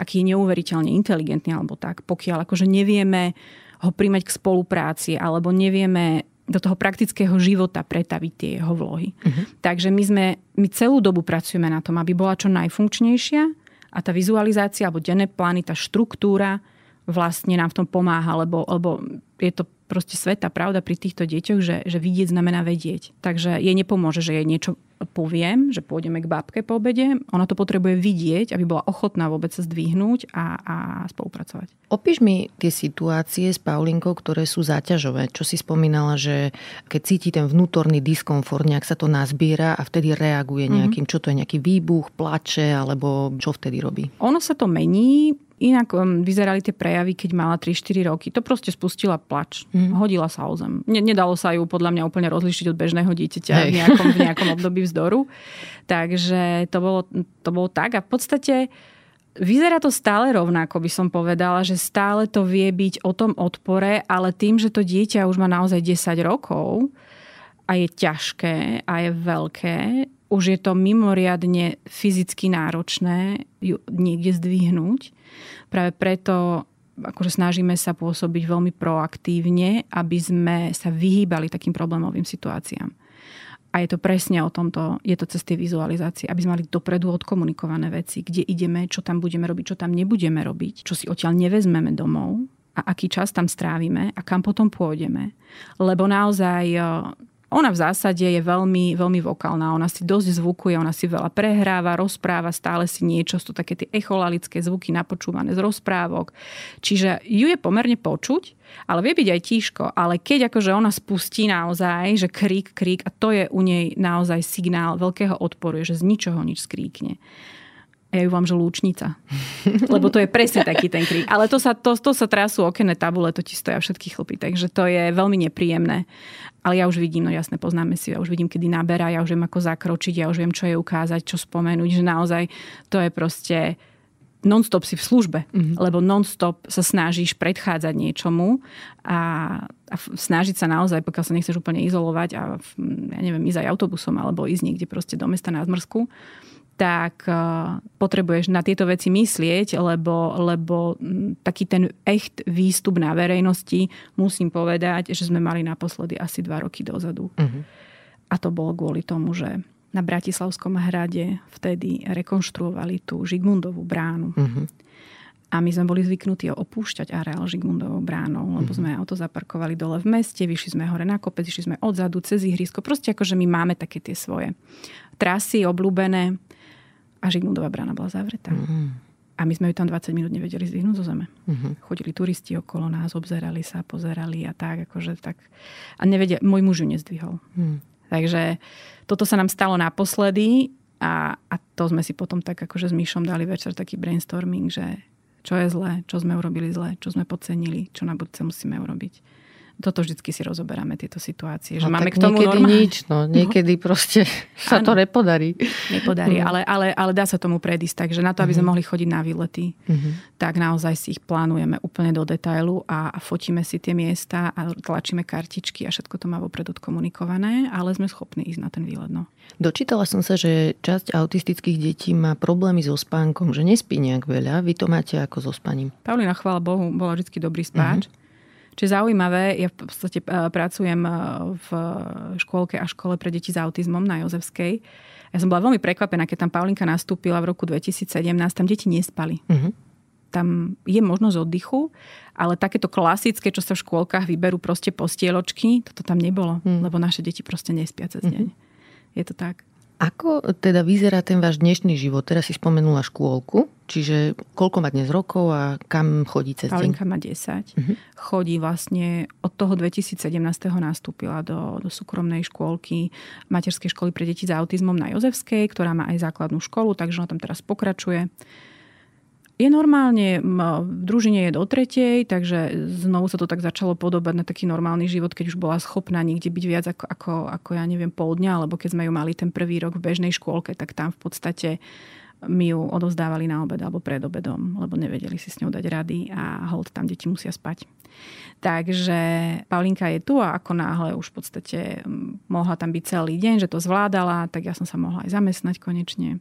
aký je neuveriteľne inteligentný alebo tak, pokiaľ akože nevieme ho príjmať k spolupráci alebo nevieme do toho praktického života pretaviť tie jeho vlohy. Uh-huh. Takže my, sme, my celú dobu pracujeme na tom, aby bola čo najfunkčnejšia a tá vizualizácia alebo denné plány, tá štruktúra vlastne nám v tom pomáha, lebo, lebo je to proste sveta pravda pri týchto deťoch, že, že vidieť znamená vedieť. Takže jej nepomôže, že jej niečo poviem, že pôjdeme k babke po obede. Ona to potrebuje vidieť, aby bola ochotná vôbec sa zdvihnúť a, a spolupracovať. Opíš mi tie situácie s Paulinkou, ktoré sú záťažové. Čo si spomínala, že keď cíti ten vnútorný diskomfort, nejak sa to nazbiera a vtedy reaguje mhm. nejakým, mm-hmm. čo to je nejaký výbuch, plače, alebo čo vtedy robí? Ono sa to mení Inak um, vyzerali tie prejavy, keď mala 3-4 roky. To proste spustila plač. Mm. Hodila sa o zem. Nedalo sa ju podľa mňa úplne rozlišiť od bežného dieťaťa v nejakom, v nejakom období vzdoru. Takže to bolo, to bolo tak. A v podstate vyzerá to stále rovnako, by som povedala, že stále to vie byť o tom odpore, ale tým, že to dieťa už má naozaj 10 rokov a je ťažké a je veľké, už je to mimoriadne fyzicky náročné ju niekde zdvihnúť. Práve preto akože snažíme sa pôsobiť veľmi proaktívne, aby sme sa vyhýbali takým problémovým situáciám. A je to presne o tomto, je to cez tie vizualizácie, aby sme mali dopredu odkomunikované veci, kde ideme, čo tam budeme robiť, čo tam nebudeme robiť, čo si odtiaľ nevezmeme domov a aký čas tam strávime a kam potom pôjdeme. Lebo naozaj ona v zásade je veľmi, veľmi vokálna. Ona si dosť zvukuje, ona si veľa prehráva, rozpráva, stále si niečo, sú také tie echolalické zvuky napočúvané z rozprávok. Čiže ju je pomerne počuť, ale vie byť aj tížko. Ale keď akože ona spustí naozaj, že krík, krík, a to je u nej naozaj signál veľkého odporu, že z ničoho nič skríkne ja ju vám, že lúčnica. Lebo to je presne taký ten krík. Ale to sa, to, to sa trasú okenné tabule, to ti stoja všetky chlpy. Takže to je veľmi nepríjemné. Ale ja už vidím, no jasne, poznáme si, ja už vidím, kedy naberá, ja už viem, ako zakročiť, ja už viem, čo je ukázať, čo spomenúť, že naozaj to je proste non-stop si v službe, mm-hmm. lebo non-stop sa snažíš predchádzať niečomu a, a snažiť sa naozaj, pokiaľ sa nechceš úplne izolovať a ja neviem, ísť aj autobusom alebo ísť niekde proste do mesta na zmrzku, tak eh, potrebuješ na tieto veci myslieť, lebo, lebo hm, taký ten echt výstup na verejnosti, musím povedať, že sme mali naposledy asi dva roky dozadu. Uh-huh. A to bolo kvôli tomu, že na Bratislavskom hrade vtedy rekonštruovali tú Žigmundovú bránu. Uh-huh. A my sme boli zvyknutí opúšťať areál Žigmundovou bránou, lebo sme auto zaparkovali dole v meste, vyšli sme hore na kopec, išli sme odzadu cez ihrisko. Proste akože my máme také tie svoje trasy obľúbené a Žigmundová brána bola zavretá. Mm. A my sme ju tam 20 minút nevedeli zdvihnúť zo zeme. Mm-hmm. Chodili turisti okolo nás, obzerali sa, pozerali a tak, akože tak. A nevedia, môj muž ju nezdvihol. Mm. Takže toto sa nám stalo naposledy a, a to sme si potom tak akože s Myšom dali večer taký brainstorming, že čo je zlé, čo sme urobili zlé, čo sme podcenili, čo na budúce musíme urobiť toto vždycky si rozoberáme, tieto situácie. Že no, máme k tomu niekedy normálne... nič, no. Niekedy no. proste sa ano. to nepodarí. Nepodarí, mm. ale, ale, ale dá sa tomu predísť. Takže na to, aby sme mhm. mohli chodiť na výlety, mm-hmm. tak naozaj si ich plánujeme úplne do detailu a, a fotíme si tie miesta a tlačíme kartičky a všetko to má vopred odkomunikované, ale sme schopní ísť na ten výlet. No. Dočítala som sa, že časť autistických detí má problémy so spánkom, že nespí nejak veľa. Vy to máte ako so spaním? Paulina, chvála Bohu, bola vždy dobrý spáč. Mm-hmm Čiže zaujímavé, ja v podstate e, pracujem e, v škôlke a škole pre deti s autizmom na Jozefskej. Ja som bola veľmi prekvapená, keď tam Paulinka nastúpila v roku 2017, tam deti nespali. Uh-huh. Tam je možnosť oddychu, ale takéto klasické, čo sa v škôlkach vyberú proste postieločky, toto tam nebolo, uh-huh. lebo naše deti proste nespia cez deň. Uh-huh. Je to tak. Ako teda vyzerá ten váš dnešný život? Teraz si spomenula škôlku, čiže koľko má dnes rokov a kam chodí cez deň? Paulinka má 10. Uh-huh. Mhm. Chodí vlastne, od toho 2017. nastúpila do, do súkromnej škôlky materskej školy pre deti s autizmom na Jozefskej, ktorá má aj základnú školu, takže ona tam teraz pokračuje. Je normálne, v družine je do tretej, takže znovu sa to tak začalo podobať na taký normálny život, keď už bola schopná niekde byť viac ako, ako, ako ja neviem, pol dňa, alebo keď sme ju mali ten prvý rok v bežnej škôlke, tak tam v podstate mi ju odovzdávali na obed alebo pred obedom, lebo nevedeli si s ňou dať rady a hold tam deti musia spať. Takže Paulinka je tu a ako náhle už v podstate mohla tam byť celý deň, že to zvládala, tak ja som sa mohla aj zamestnať konečne.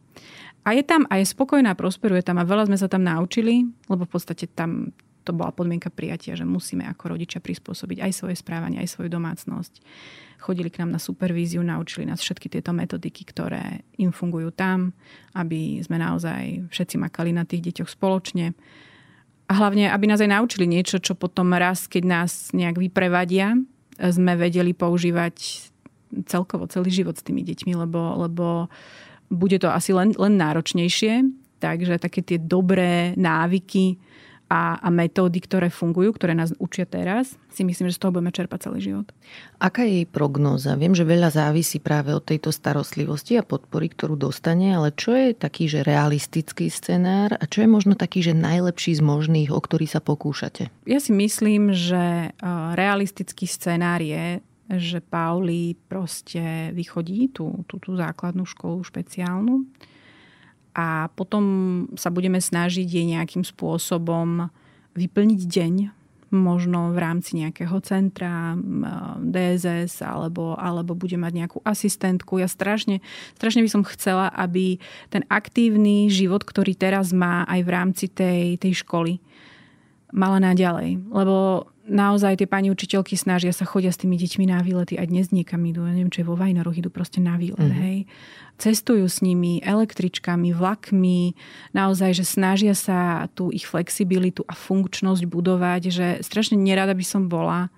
A je tam a je spokojná, prosperuje tam a veľa sme sa tam naučili, lebo v podstate tam to bola podmienka prijatia, že musíme ako rodičia prispôsobiť aj svoje správanie, aj svoju domácnosť. Chodili k nám na supervíziu, naučili nás všetky tieto metodiky, ktoré im fungujú tam, aby sme naozaj všetci makali na tých deťoch spoločne. A hlavne, aby nás aj naučili niečo, čo potom raz, keď nás nejak vyprevadia, sme vedeli používať celkovo celý život s tými deťmi, lebo, lebo bude to asi len, len náročnejšie, takže také tie dobré návyky a, a metódy, ktoré fungujú, ktoré nás učia teraz, si myslím, že z toho budeme čerpať celý život. Aká je jej prognóza? Viem, že veľa závisí práve od tejto starostlivosti a podpory, ktorú dostane, ale čo je taký, že realistický scenár a čo je možno taký, že najlepší z možných, o ktorý sa pokúšate? Ja si myslím, že realistický scenár je, že Pauli proste vychodí tú, tú, tú základnú školu špeciálnu a potom sa budeme snažiť jej nejakým spôsobom vyplniť deň, možno v rámci nejakého centra, DSS, alebo, alebo bude mať nejakú asistentku. Ja strašne, strašne by som chcela, aby ten aktívny život, ktorý teraz má aj v rámci tej, tej školy, mala naďalej. Lebo naozaj tie pani učiteľky snažia sa chodia s tými deťmi na výlety. Aj dnes niekam idú, ja neviem, čo je vo Vajnoroch, idú proste na výlet, mm. hej. Cestujú s nimi električkami, vlakmi, naozaj, že snažia sa tú ich flexibilitu a funkčnosť budovať, že strašne nerada by som bola,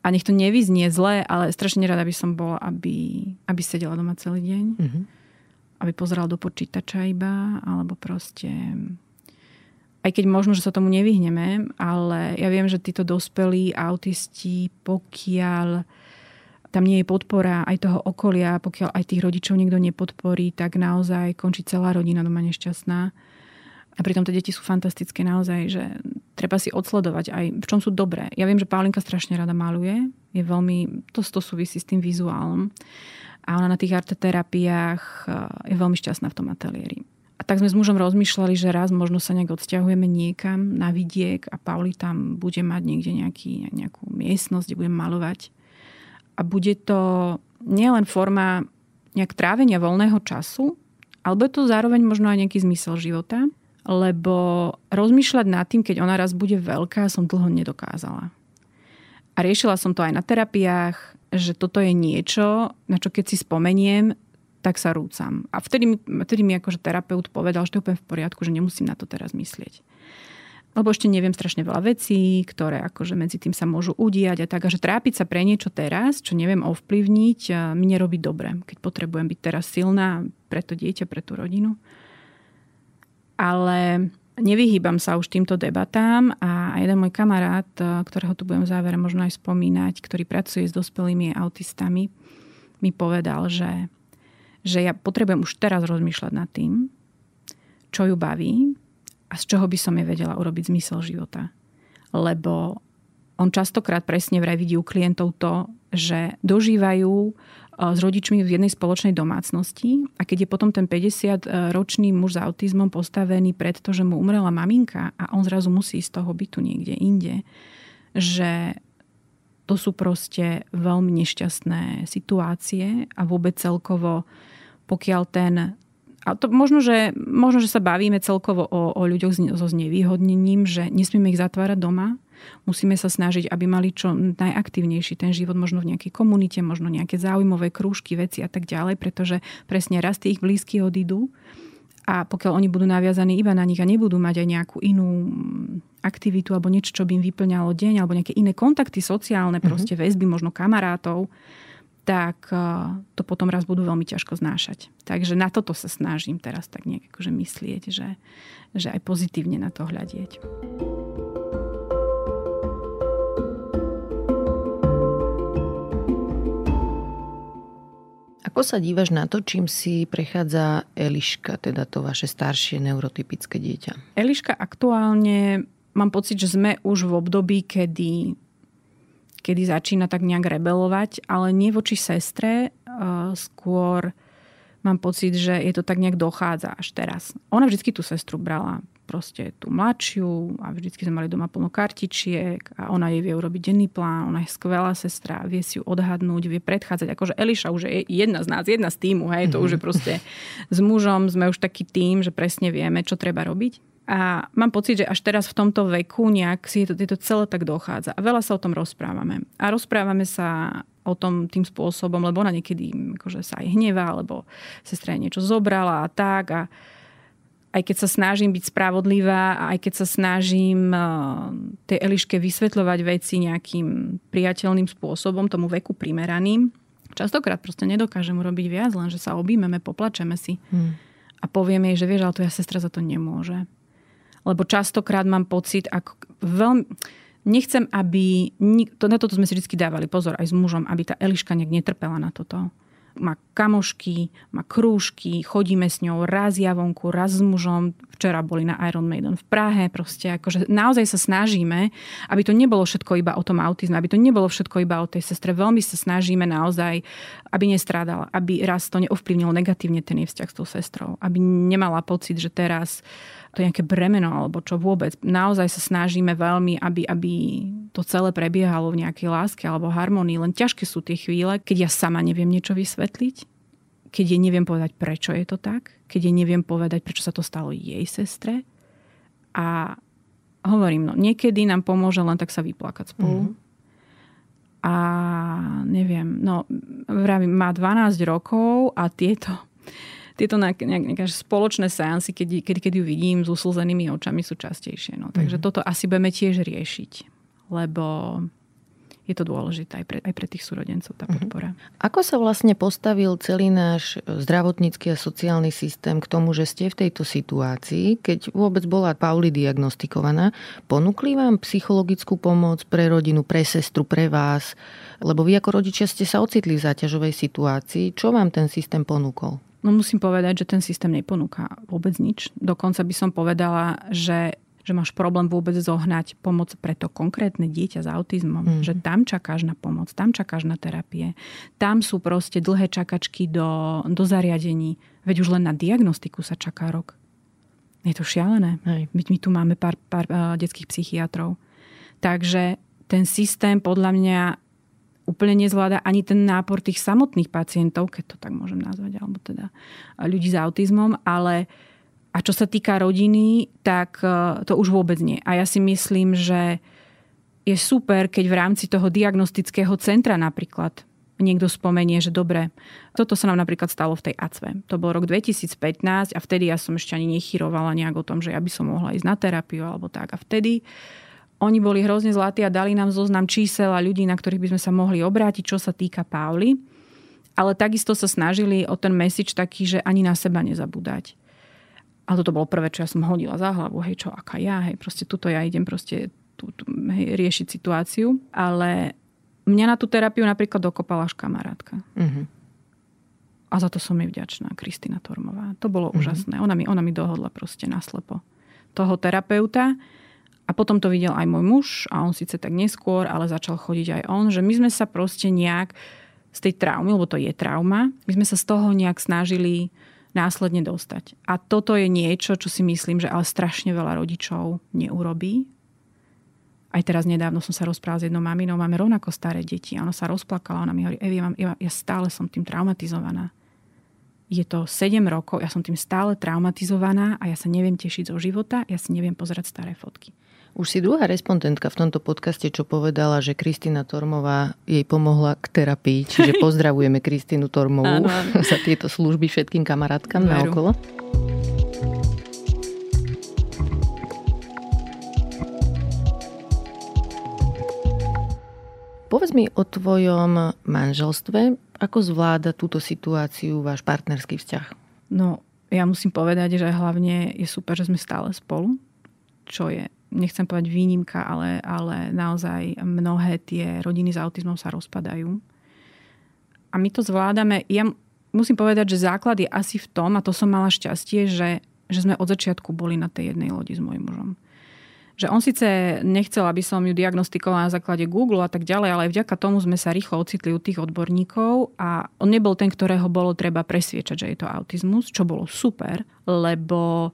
a nech to nevyznie zle, ale strašne nerada by som bola, aby, aby sedela doma celý deň. Mm-hmm. Aby pozerala do počítača iba, alebo proste aj keď možno, že sa tomu nevyhneme, ale ja viem, že títo dospelí autisti, pokiaľ tam nie je podpora aj toho okolia, pokiaľ aj tých rodičov niekto nepodporí, tak naozaj končí celá rodina doma nešťastná. A pritom tie deti sú fantastické naozaj, že treba si odsledovať aj v čom sú dobré. Ja viem, že Paulinka strašne rada maluje. Je veľmi, to, to súvisí s tým vizuálom. A ona na tých arteterapiách eh, je veľmi šťastná v tom ateliéri. A tak sme s mužom rozmýšľali, že raz možno sa nejak odsťahujeme niekam na vidiek a Pauli tam bude mať niekde nejaký, nejakú miestnosť, kde budem malovať. A bude to nielen forma nejak trávenia voľného času, alebo je to zároveň možno aj nejaký zmysel života, lebo rozmýšľať nad tým, keď ona raz bude veľká, som dlho nedokázala. A riešila som to aj na terapiách, že toto je niečo, na čo keď si spomeniem, tak sa rúcam. A vtedy, vtedy mi akože terapeut povedal, že to je úplne v poriadku, že nemusím na to teraz myslieť. Lebo ešte neviem strašne veľa vecí, ktoré akože medzi tým sa môžu udiať a tak. A že trápiť sa pre niečo teraz, čo neviem ovplyvniť, mi nerobí dobre. Keď potrebujem byť teraz silná pre to dieťa, pre tú rodinu. Ale nevyhýbam sa už týmto debatám a jeden môj kamarát, ktorého tu budem v závere možno aj spomínať, ktorý pracuje s dospelými autistami, mi povedal, že že ja potrebujem už teraz rozmýšľať nad tým, čo ju baví a z čoho by som jej vedela urobiť zmysel života. Lebo on častokrát presne vraj vidí u klientov to, že dožívajú e, s rodičmi v jednej spoločnej domácnosti a keď je potom ten 50-ročný muž s autizmom postavený pred to, že mu umrela maminka a on zrazu musí z toho bytu niekde inde, že to sú proste veľmi nešťastné situácie a vôbec celkovo pokiaľ ten a to možno, že, možno, že sa bavíme celkovo o, o ľuďoch so znevýhodnením, že nesmieme ich zatvárať doma. Musíme sa snažiť, aby mali čo najaktívnejší ten život, možno v nejakej komunite, možno nejaké záujmové krúžky, veci a tak ďalej, pretože presne raz tých blízky odídu a pokiaľ oni budú naviazaní iba na nich a nebudú mať aj nejakú inú aktivitu alebo niečo, čo by im vyplňalo deň, alebo nejaké iné kontakty sociálne, proste mm-hmm. väzby, možno kamarátov, tak to potom raz budú veľmi ťažko znášať. Takže na toto sa snažím teraz tak nejak akože myslieť, že, že aj pozitívne na to hľadieť. Ako sa dívaš na to, čím si prechádza Eliška, teda to vaše staršie neurotypické dieťa? Eliška aktuálne, mám pocit, že sme už v období, kedy kedy začína tak nejak rebelovať, ale nie voči sestre, skôr mám pocit, že je to tak nejak dochádza až teraz. Ona vždy tú sestru brala proste tú mladšiu a vždycky sme mali doma plno kartičiek a ona jej vie urobiť denný plán, ona je skvelá sestra, vie si ju odhadnúť, vie predchádzať. Akože Eliša už je jedna z nás, jedna z týmu, hej, to už je proste s mužom sme už taký tým, že presne vieme, čo treba robiť. A mám pocit, že až teraz v tomto veku nejak si to, to celé tak dochádza. A veľa sa o tom rozprávame. A rozprávame sa o tom tým spôsobom, lebo ona niekedy akože sa aj hnevá, alebo sestra niečo zobrala a tak. A aj keď sa snažím byť spravodlivá a aj keď sa snažím eh, tej Eliške vysvetľovať veci nejakým priateľným spôsobom, tomu veku primeraným, častokrát proste nedokážem urobiť viac, len že sa objímeme, poplačeme si. Hmm. A poviem jej, že vieš, ale tvoja sestra za to nemôže lebo častokrát mám pocit, ako veľmi... Nechcem, aby... To, na toto sme si vždy dávali pozor aj s mužom, aby tá Eliška nejak netrpela na toto. Má kamošky, má krúžky, chodíme s ňou raz ja vonku, raz s mužom. Včera boli na Iron Maiden v Prahe. Proste akože naozaj sa snažíme, aby to nebolo všetko iba o tom autizme, aby to nebolo všetko iba o tej sestre. Veľmi sa snažíme naozaj, aby nestrádala, aby raz to neovplyvnilo negatívne ten jej vzťah s tou sestrou. Aby nemala pocit, že teraz to nejaké bremeno alebo čo vôbec. Naozaj sa snažíme veľmi, aby, aby to celé prebiehalo v nejakej láske alebo harmonii. Len ťažké sú tie chvíle, keď ja sama neviem niečo vysvetliť, keď jej neviem povedať, prečo je to tak, keď jej neviem povedať, prečo sa to stalo jej sestre. A hovorím, no niekedy nám pomôže len tak sa vyplakať spolu. Mm-hmm. A neviem, no vravím, má 12 rokov a tieto tieto nejaké, spoločné seansy, keď, keď, keď ju vidím s uslzenými očami, sú častejšie. No. Takže mm. toto asi budeme tiež riešiť, lebo je to dôležité aj pre, aj pre tých súrodencov, tá mhm. podpora. Ako sa vlastne postavil celý náš zdravotnícky a sociálny systém k tomu, že ste v tejto situácii, keď vôbec bola Pauli diagnostikovaná, ponúkli vám psychologickú pomoc pre rodinu, pre sestru, pre vás? Lebo vy ako rodičia ste sa ocitli v záťažovej situácii. Čo vám ten systém ponúkol? No musím povedať, že ten systém neponúka vôbec nič. Dokonca by som povedala, že že máš problém vôbec zohnať pomoc pre to konkrétne dieťa s autizmom. Mm. Že tam čakáš na pomoc, tam čakáš na terapie. Tam sú proste dlhé čakačky do, do zariadení. Veď už len na diagnostiku sa čaká rok. Je to šialené. Hej. My, my tu máme pár, pár uh, detských psychiatrov. Takže ten systém podľa mňa úplne nezvláda ani ten nápor tých samotných pacientov, keď to tak môžem nazvať, alebo teda ľudí s autizmom, ale a čo sa týka rodiny, tak e, to už vôbec nie. A ja si myslím, že je super, keď v rámci toho diagnostického centra napríklad niekto spomenie, že dobre, toto sa nám napríklad stalo v tej ACVE. To bol rok 2015 a vtedy ja som ešte ani nechyrovala nejak o tom, že ja by som mohla ísť na terapiu alebo tak. A vtedy oni boli hrozne zlatí a dali nám zoznam čísel a ľudí, na ktorých by sme sa mohli obrátiť, čo sa týka Pauli. Ale takisto sa snažili o ten message taký, že ani na seba nezabúdať. A toto bolo prvé, čo ja som hodila za hlavu. Hej, čo, aká ja, hej, proste tuto ja idem proste tu, tu, hej, riešiť situáciu. Ale mňa na tú terapiu napríklad dokopala až kamarátka. Uh-huh. A za to som jej vďačná, Kristina Tormová. To bolo uh-huh. úžasné. Ona mi, ona mi dohodla proste naslepo toho terapeuta a potom to videl aj môj muž a on síce tak neskôr, ale začal chodiť aj on, že my sme sa proste nejak z tej traumy, lebo to je trauma, my sme sa z toho nejak snažili následne dostať. A toto je niečo, čo si myslím, že ale strašne veľa rodičov neurobí. Aj teraz nedávno som sa rozprávala s jednou maminou, máme rovnako staré deti. Ona sa rozplakala, ona mi hovorí, Evi, ja, ja, ja stále som tým traumatizovaná. Je to 7 rokov, ja som tým stále traumatizovaná a ja sa neviem tešiť zo života, ja si neviem pozerať staré fotky. Už si druhá respondentka v tomto podcaste, čo povedala, že Kristina Tormová jej pomohla k terapii. Čiže (laughs) pozdravujeme Kristínu Tormovú (laughs) za tieto služby všetkým kamarátkam na okolo. Povedz mi o tvojom manželstve Ako zvláda túto situáciu váš partnerský vzťah? No, ja musím povedať, že hlavne je super, že sme stále spolu, čo je, nechcem povedať výnimka, ale, ale naozaj mnohé tie rodiny s autizmom sa rozpadajú. A my to zvládame. Ja musím povedať, že základ je asi v tom, a to som mala šťastie, že, že sme od začiatku boli na tej jednej lodi s mojim mužom že on síce nechcel, aby som ju diagnostikovala na základe Google a tak ďalej, ale aj vďaka tomu sme sa rýchlo ocitli u tých odborníkov a on nebol ten, ktorého bolo treba presviečať, že je to autizmus, čo bolo super, lebo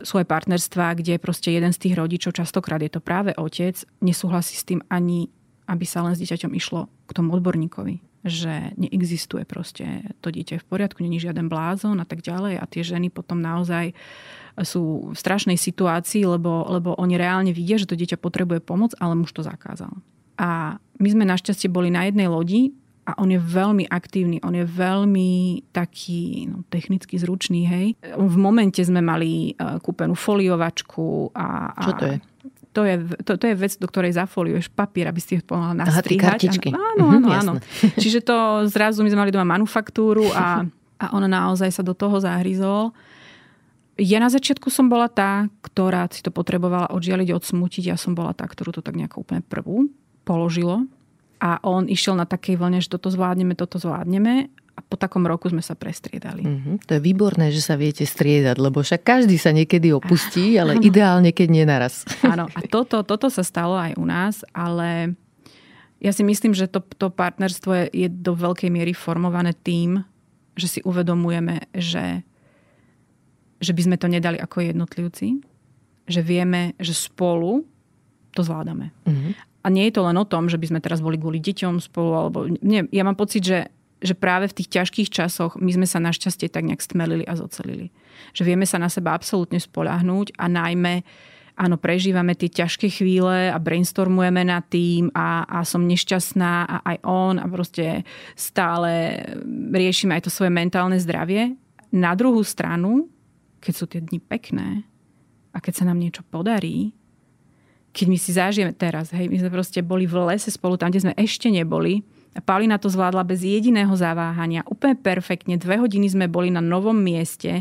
sú aj partnerstva, kde proste jeden z tých rodičov, častokrát je to práve otec, nesúhlasí s tým ani, aby sa len s dieťaťom išlo k tomu odborníkovi že neexistuje proste to dieťa v poriadku, není žiaden blázon a tak ďalej a tie ženy potom naozaj sú v strašnej situácii, lebo, lebo oni reálne vidia, že to dieťa potrebuje pomoc, ale muž to zakázal. A my sme našťastie boli na jednej lodi a on je veľmi aktívny, on je veľmi taký no, technicky zručný, hej. V momente sme mali e, kúpenú foliovačku a... Čo to je? to je, to, to je vec, do ktorej zafoliuješ papier, aby si ho mohla nastrihať. Aha, áno, áno, mhm, áno. (laughs) Čiže to zrazu my sme mali doma manufaktúru a, a on naozaj sa do toho zahryzol. Ja na začiatku som bola tá, ktorá si to potrebovala odžialiť, odsmutiť. Ja som bola tá, ktorú to tak nejako úplne prvú položilo. A on išiel na takej vlne, že toto zvládneme, toto zvládneme a po takom roku sme sa prestriedali. Mm-hmm. To je výborné, že sa viete striedať, lebo však každý sa niekedy opustí, (laughs) ale áno. ideálne, keď nie naraz. Áno, a toto, toto sa stalo aj u nás, ale ja si myslím, že to, to partnerstvo je, je do veľkej miery formované tým, že si uvedomujeme, že, že by sme to nedali ako jednotlivci, že vieme, že spolu to zvládame. Mm-hmm. A nie je to len o tom, že by sme teraz boli kvôli deťom spolu, alebo nie, ja mám pocit, že že práve v tých ťažkých časoch my sme sa našťastie tak nejak stmelili a zocelili. Že vieme sa na seba absolútne spolahnúť a najmä áno, prežívame tie ťažké chvíle a brainstormujeme nad tým a, a som nešťastná a aj on a proste stále riešime aj to svoje mentálne zdravie. Na druhú stranu, keď sú tie dni pekné a keď sa nám niečo podarí, keď my si zažijeme teraz, hej, my sme proste boli v lese spolu tam, kde sme ešte neboli, Paulina to zvládla bez jediného zaváhania. Úplne perfektne. Dve hodiny sme boli na novom mieste.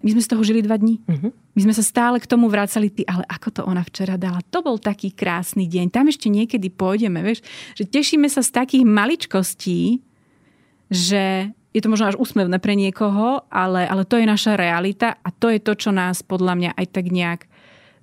My sme z toho žili dva dní. Uh-huh. My sme sa stále k tomu vracali, ty, ale ako to ona včera dala. To bol taký krásny deň. Tam ešte niekedy pôjdeme, vieš. Že tešíme sa z takých maličkostí, že je to možno až úsmevné pre niekoho, ale, ale to je naša realita a to je to, čo nás podľa mňa aj tak nejak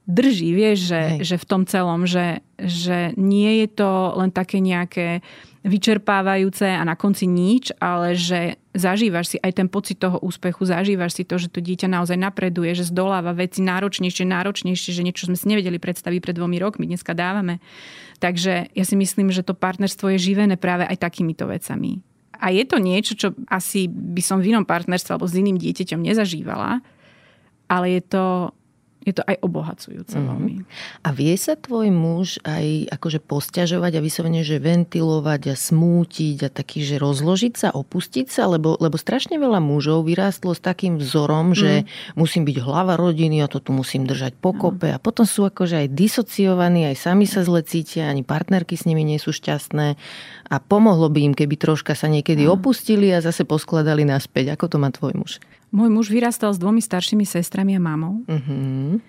drží, vieš, že, že v tom celom, že, že nie je to len také nejaké vyčerpávajúce a na konci nič, ale že zažívaš si aj ten pocit toho úspechu, zažívaš si to, že to dieťa naozaj napreduje, že zdoláva veci náročnejšie, náročnejšie, že niečo sme si nevedeli predstaviť pred dvomi rokmi, dneska dávame. Takže ja si myslím, že to partnerstvo je živené práve aj takýmito vecami. A je to niečo, čo asi by som v inom partnerstve alebo s iným dieťaťom nezažívala, ale je to je to aj obohacujúce mm-hmm. veľmi. A vie sa tvoj muž aj akože posťažovať a vyslovene, že ventilovať a smútiť a taký, že rozložiť sa, opustiť sa? Lebo, lebo strašne veľa mužov vyrástlo s takým vzorom, mm. že musím byť hlava rodiny a to tu musím držať pokope mm. a potom sú akože aj disociovaní, aj sami sa zle cítia, ani partnerky s nimi nie sú šťastné a pomohlo by im, keby troška sa niekedy mm. opustili a zase poskladali naspäť. Ako to má tvoj muž? Môj muž vyrastal s dvomi staršími sestrami a mamou. Uh-huh.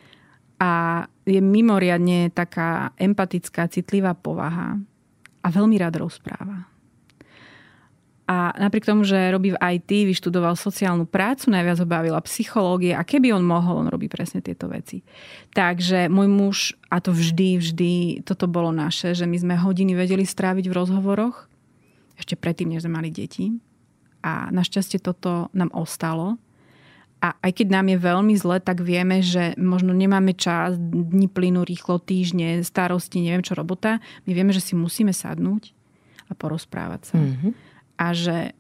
A je mimoriadne taká empatická, citlivá povaha a veľmi rád rozpráva. A napriek tomu, že robí v IT, vyštudoval sociálnu prácu, najviac ho bavila psychológie a keby on mohol, on robí presne tieto veci. Takže môj muž, a to vždy, vždy, toto bolo naše, že my sme hodiny vedeli stráviť v rozhovoroch, ešte predtým, než sme mali deti. A našťastie toto nám ostalo. A aj keď nám je veľmi zle, tak vieme, že možno nemáme čas, dni plynú rýchlo, týždne, starosti, neviem čo, robota. My vieme, že si musíme sadnúť a porozprávať sa. Mm-hmm. A že,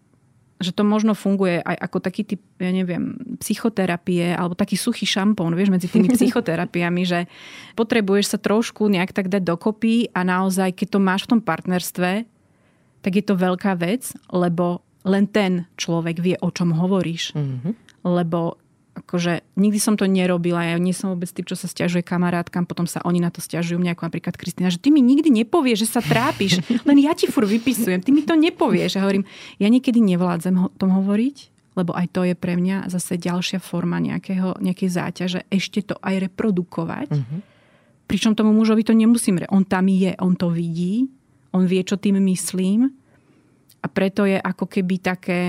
že to možno funguje aj ako taký typ, ja neviem, psychoterapie alebo taký suchý šampón, vieš, medzi tými (laughs) psychoterapiami, že potrebuješ sa trošku nejak tak dať dokopy a naozaj, keď to máš v tom partnerstve, tak je to veľká vec, lebo len ten človek vie, o čom hovoríš. Mm-hmm lebo akože nikdy som to nerobila, ja nie som vôbec tým, čo sa stiažuje kamarátkam, potom sa oni na to stiažujú mňa, ako napríklad Kristina, že ty mi nikdy nepovieš, že sa trápiš, (laughs) len ja ti fur vypisujem, ty mi to nepovieš. A hovorím, ja niekedy nevládzem o tom hovoriť, lebo aj to je pre mňa zase ďalšia forma nejakého, nejakej záťaže, ešte to aj reprodukovať. Uh-huh. Pričom tomu mužovi to nemusím, on tam je, on to vidí, on vie, čo tým myslím a preto je ako keby také,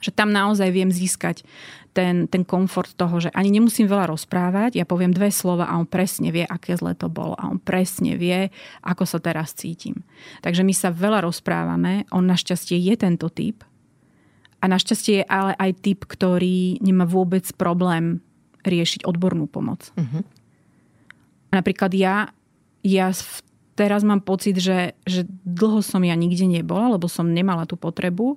že tam naozaj viem získať ten, ten komfort toho, že ani nemusím veľa rozprávať, ja poviem dve slova a on presne vie, aké zle to bolo a on presne vie, ako sa teraz cítim. Takže my sa veľa rozprávame, on našťastie je tento typ a našťastie je ale aj typ, ktorý nemá vôbec problém riešiť odbornú pomoc. Uh-huh. Napríklad ja, ja teraz mám pocit, že, že dlho som ja nikde nebola, lebo som nemala tú potrebu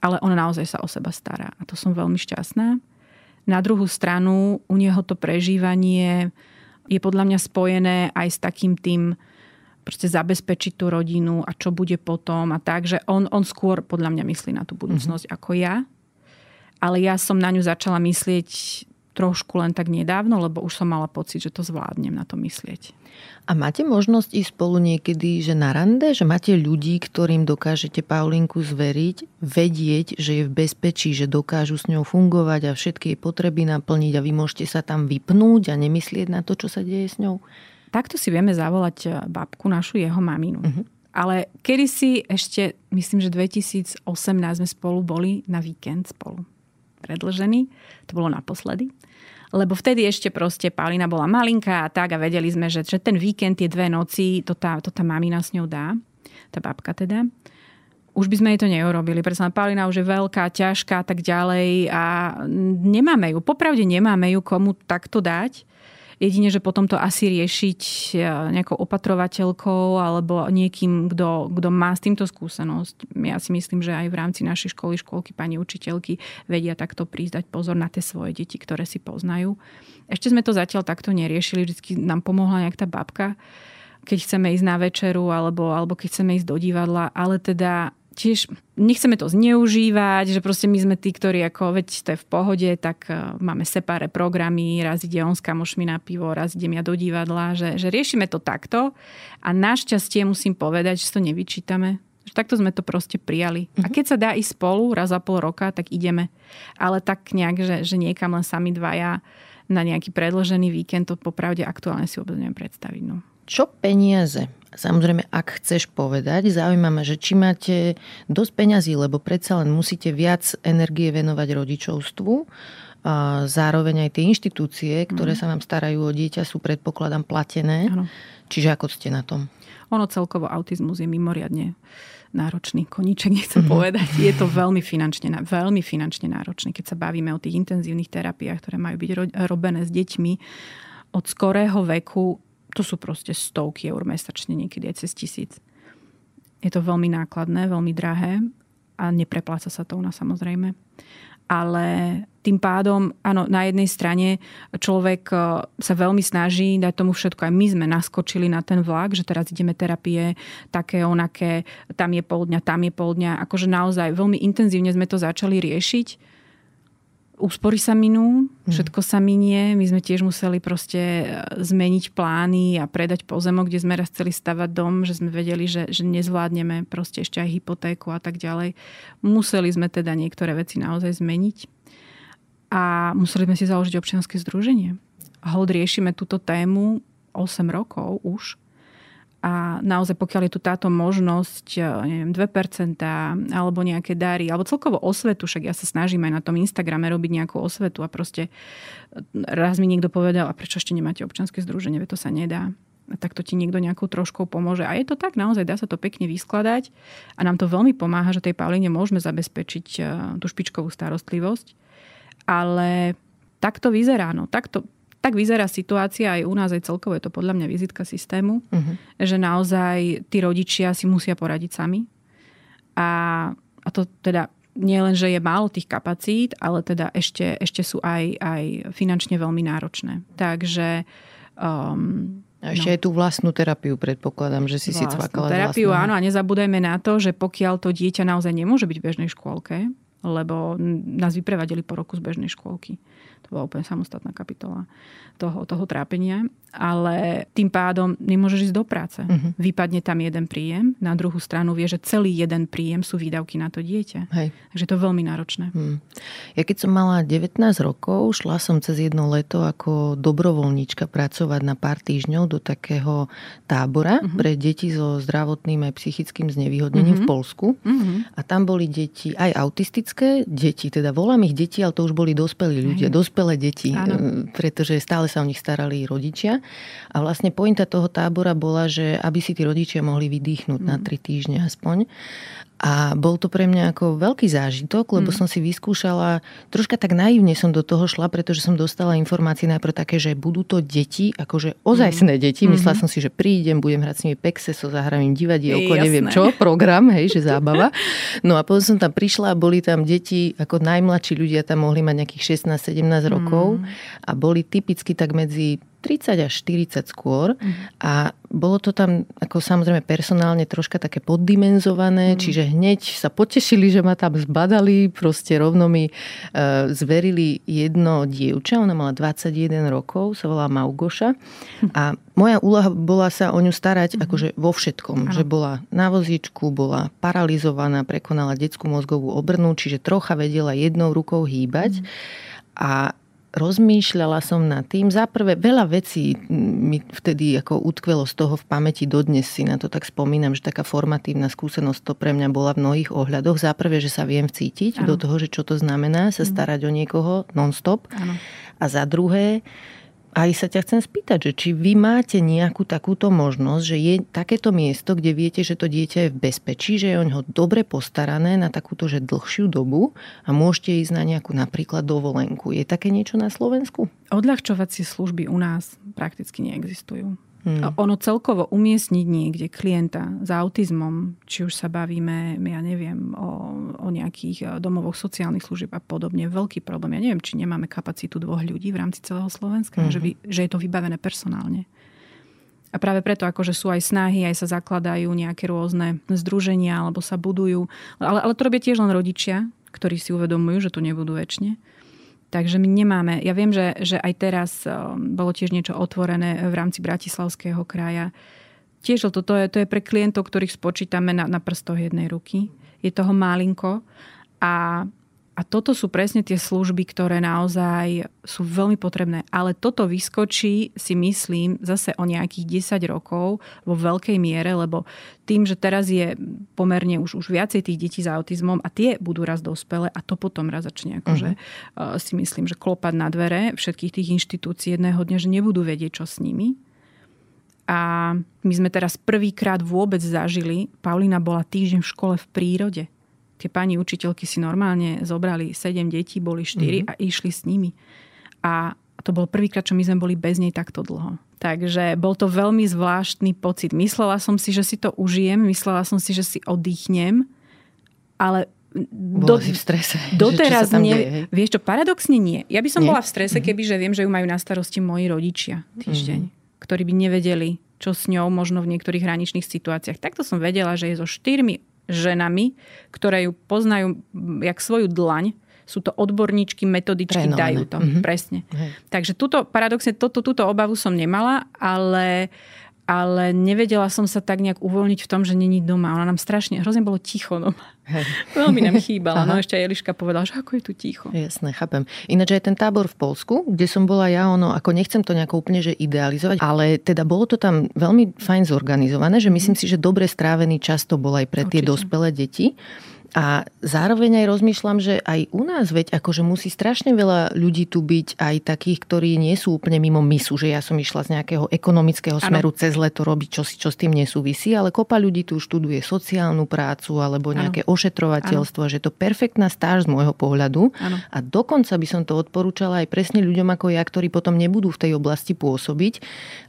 ale on naozaj sa o seba stará. A to som veľmi šťastná. Na druhú stranu, u neho to prežívanie je podľa mňa spojené aj s takým tým proste zabezpečiť tú rodinu a čo bude potom a tak, že on, on skôr podľa mňa myslí na tú budúcnosť mm-hmm. ako ja. Ale ja som na ňu začala myslieť trošku len tak nedávno, lebo už som mala pocit, že to zvládnem na to myslieť. A máte možnosť ísť spolu niekedy, že na rande, že máte ľudí, ktorým dokážete Paulinku zveriť, vedieť, že je v bezpečí, že dokážu s ňou fungovať a všetky jej potreby naplniť a vy môžete sa tam vypnúť a nemyslieť na to, čo sa deje s ňou? Takto si vieme zavolať eh, babku, našu jeho maminu. Uh-huh. Ale kedysi ešte, myslím, že 2018 sme spolu boli na víkend spolu predlžený. To bolo naposledy. Lebo vtedy ešte proste Paulina bola malinká a tak a vedeli sme, že, že ten víkend, tie dve noci, to tá, to tá mamina s ňou dá. Tá babka teda. Už by sme jej to neurobili. Pretože Paulina už je veľká, ťažká a tak ďalej a nemáme ju. Popravde nemáme ju komu takto dať. Jedine, že potom to asi riešiť e, nejakou opatrovateľkou alebo niekým, kto, má s týmto skúsenosť. Ja si myslím, že aj v rámci našej školy, školky, pani učiteľky vedia takto prísť pozor na tie svoje deti, ktoré si poznajú. Ešte sme to zatiaľ takto neriešili. Vždycky nám pomohla nejak tá babka keď chceme ísť na večeru alebo, alebo keď chceme ísť do divadla, ale teda tiež nechceme to zneužívať, že proste my sme tí, ktorí ako, veď to je v pohode, tak uh, máme separé programy, raz ide on s kamošmi na pivo, raz idem ja do divadla, že, že riešime to takto a našťastie musím povedať, že to nevyčítame. Že takto sme to proste prijali. Uh-huh. A mhm. keď sa dá ísť spolu raz za pol roka, tak ideme. Ale tak nejak, že, že niekam len sami dvaja na nejaký predložený víkend, to popravde aktuálne si vôbec neviem predstaviť. No. Čo peniaze? Samozrejme, ak chceš povedať, zaujíma ma, že či máte dosť peňazí, lebo predsa len musíte viac energie venovať rodičovstvu. A zároveň aj tie inštitúcie, ktoré mm. sa vám starajú o dieťa, sú predpokladám platené. Ano. Čiže ako ste na tom? Ono celkovo autizmus je mimoriadne náročný koníček, (laughs) nechcem mm-hmm. povedať. Je to veľmi finančne, veľmi finančne náročný, keď sa bavíme o tých intenzívnych terapiách, ktoré majú byť robené s deťmi od skorého veku to sú proste stovky eur mesačne, niekedy aj cez tisíc. Je to veľmi nákladné, veľmi drahé a neprepláca sa to u nás samozrejme. Ale tým pádom, áno, na jednej strane človek e, sa veľmi snaží dať tomu všetko. Aj my sme naskočili na ten vlak, že teraz ideme terapie také, onaké, tam je pol dňa, tam je pol dňa. Akože naozaj veľmi intenzívne sme to začali riešiť úspory sa minú, mhm. všetko sa minie. My sme tiež museli proste e, zmeniť plány a predať pozemok, kde sme raz chceli stavať dom, že sme vedeli, že, že nezvládneme proste ešte aj hypotéku a tak ďalej. Museli sme teda niektoré veci naozaj zmeniť a museli sme si založiť občianske združenie. Hold riešime túto tému 8 rokov už a naozaj pokiaľ je tu táto možnosť, e, neviem, 2% alebo nejaké dary, alebo celkovo osvetu, však ja sa snažím aj na tom Instagrame robiť nejakú osvetu a proste e, raz mi niekto povedal, a prečo ešte nemáte občanské združenie, to sa nedá. Tak to ti niekto nejakou troškou pomôže. A je to tak, naozaj dá sa to pekne vyskladať a nám to veľmi pomáha, že tej Pauline môžeme zabezpečiť e, tú špičkovú starostlivosť. Ale tak to vyzerá. No, takto, tak vyzerá situácia aj u nás, aj celkovo je to podľa mňa vizitka systému, uh-huh. že naozaj tí rodičia si musia poradiť sami. A, a to teda nie len, že je málo tých kapacít, ale teda ešte, ešte sú aj, aj finančne veľmi náročné. Takže um, a ešte no. aj tú vlastnú terapiu predpokladám, že si vlastnú si cvakala terapiu, vlastnú. áno, a nezabúdajme na to, že pokiaľ to dieťa naozaj nemôže byť v bežnej škôlke, lebo nás vyprevadili po roku z bežnej škôlky bola úplne samostatná kapitola toho, toho trápenia. Ale tým pádom nemôžeš ísť do práce. Uh-huh. Vypadne tam jeden príjem, na druhú stranu vie, že celý jeden príjem sú výdavky na to dieťa. Hej. Takže to je veľmi náročné. Hmm. Ja keď som mala 19 rokov, šla som cez jedno leto ako dobrovoľníčka pracovať na pár týždňov do takého tábora uh-huh. pre deti so zdravotným aj psychickým znevýhodnením uh-huh. v Polsku. Uh-huh. A tam boli deti aj autistické deti, teda volám ich deti, ale to už boli dospelí ľudia, Aj. dospelé deti, ano. pretože stále sa o nich starali rodičia. A vlastne pointa toho tábora bola, že aby si tí rodičia mohli vydýchnuť mm. na tri týždne aspoň. A bol to pre mňa ako veľký zážitok, lebo mm. som si vyskúšala, troška tak naivne som do toho šla, pretože som dostala informácie najprv také, že budú to deti, akože ozajstné mm. deti. Myslela mm-hmm. som si, že prídem, budem hrať s nimi pexeso, zahrám im divadielko, neviem čo, program, hej, že zábava. No a potom som tam prišla a boli tam deti, ako najmladší ľudia tam mohli mať nejakých 16-17 rokov mm. a boli typicky tak medzi 30 až 40 skôr mm. a bolo to tam ako samozrejme personálne troška také poddimenzované, mm. čiže hneď sa potešili, že ma tam zbadali, proste rovno mi e, zverili jedno dievča, ona mala 21 rokov, sa volá Maugoša hm. a moja úloha bola sa o ňu starať mm. akože vo všetkom, ano. že bola na vozíčku, bola paralizovaná, prekonala detskú mozgovú obrnu, čiže trocha vedela jednou rukou hýbať mm. a rozmýšľala som nad tým. Za prvé, veľa vecí mi vtedy ako utkvelo z toho v pamäti, dodnes si na to tak spomínam, že taká formatívna skúsenosť to pre mňa bola v mnohých ohľadoch. Za prvé, že sa viem vcítiť ano. do toho, že čo to znamená sa mhm. starať o niekoho non-stop. Ano. A za druhé, aj sa ťa chcem spýtať, že či vy máte nejakú takúto možnosť, že je takéto miesto, kde viete, že to dieťa je v bezpečí, že je o ňoho dobre postarané na takúto že dlhšiu dobu a môžete ísť na nejakú napríklad dovolenku. Je také niečo na Slovensku? Odľahčovacie služby u nás prakticky neexistujú. Hmm. Ono celkovo umiestniť niekde klienta s autizmom, či už sa bavíme, ja neviem, o, o nejakých e, domovoch sociálnych služieb a podobne, veľký problém. Ja neviem, či nemáme kapacitu dvoch ľudí v rámci celého Slovenska, hmm. že, by, že je to vybavené personálne. A práve preto, akože sú aj snahy, aj sa zakladajú nejaké rôzne združenia, alebo sa budujú. Ale, ale to robia tiež len rodičia, ktorí si uvedomujú, že to nebudú väčšine. Takže my nemáme, ja viem, že, že aj teraz um, bolo tiež niečo otvorené v rámci Bratislavského kraja. Tiež to, to, je, to je pre klientov, ktorých spočítame na, na prstoch jednej ruky. Je toho málinko a a toto sú presne tie služby, ktoré naozaj sú veľmi potrebné. Ale toto vyskočí, si myslím, zase o nejakých 10 rokov vo veľkej miere, lebo tým, že teraz je pomerne už, už viacej tých detí s autizmom a tie budú raz dospele a to potom raz začne akože, uh-huh. si myslím, že klopať na dvere všetkých tých inštitúcií jedného dňa, že nebudú vedieť, čo s nimi. A my sme teraz prvýkrát vôbec zažili, Paulina bola týždeň v škole v prírode tie pani učiteľky si normálne zobrali 7 detí, boli 4 mm-hmm. a išli s nimi. A to bol prvýkrát, čo my sme boli bez nej takto dlho. Takže bol to veľmi zvláštny pocit. Myslela som si, že si to užijem, myslela som si, že si oddychnem, ale do, si v strese. (laughs) Doteraz. Deje, vieš čo, paradoxne nie. Ja by som nie? bola v strese, mm-hmm. keby že viem, že ju majú na starosti moji rodičia týždeň, mm-hmm. ktorí by nevedeli, čo s ňou možno v niektorých hraničných situáciách. Takto som vedela, že je so štyrmi ženami, ktoré ju poznajú jak svoju dlaň, sú to odborníčky, metodičky, Prenované. dajú to. Mm-hmm. Presne. Hej. Takže túto, paradoxne, toto, túto obavu som nemala, ale ale nevedela som sa tak nejak uvoľniť v tom, že není doma. Ona nám strašne, hrozne bolo ticho doma. Hej. (laughs) Veľmi nám chýbala. no ešte aj Eliška povedala, že ako je tu ticho. Jasné, chápem. Ináč aj ten tábor v Polsku, kde som bola ja, ono, ako nechcem to nejako úplne že idealizovať, ale teda bolo to tam veľmi fajn zorganizované, že myslím si, že dobre strávený čas to bol aj pre Určite. tie dospelé deti. A zároveň aj rozmýšľam, že aj u nás, veď akože musí strašne veľa ľudí tu byť, aj takých, ktorí nie sú úplne mimo misu, že ja som išla z nejakého ekonomického smeru ano. cez leto robiť, čo, čo s tým nesúvisí, ale kopa ľudí tu študuje sociálnu prácu alebo nejaké ano. ošetrovateľstvo, ano. že to perfektná stáž z môjho pohľadu. Ano. A dokonca by som to odporúčala aj presne ľuďom ako ja, ktorí potom nebudú v tej oblasti pôsobiť,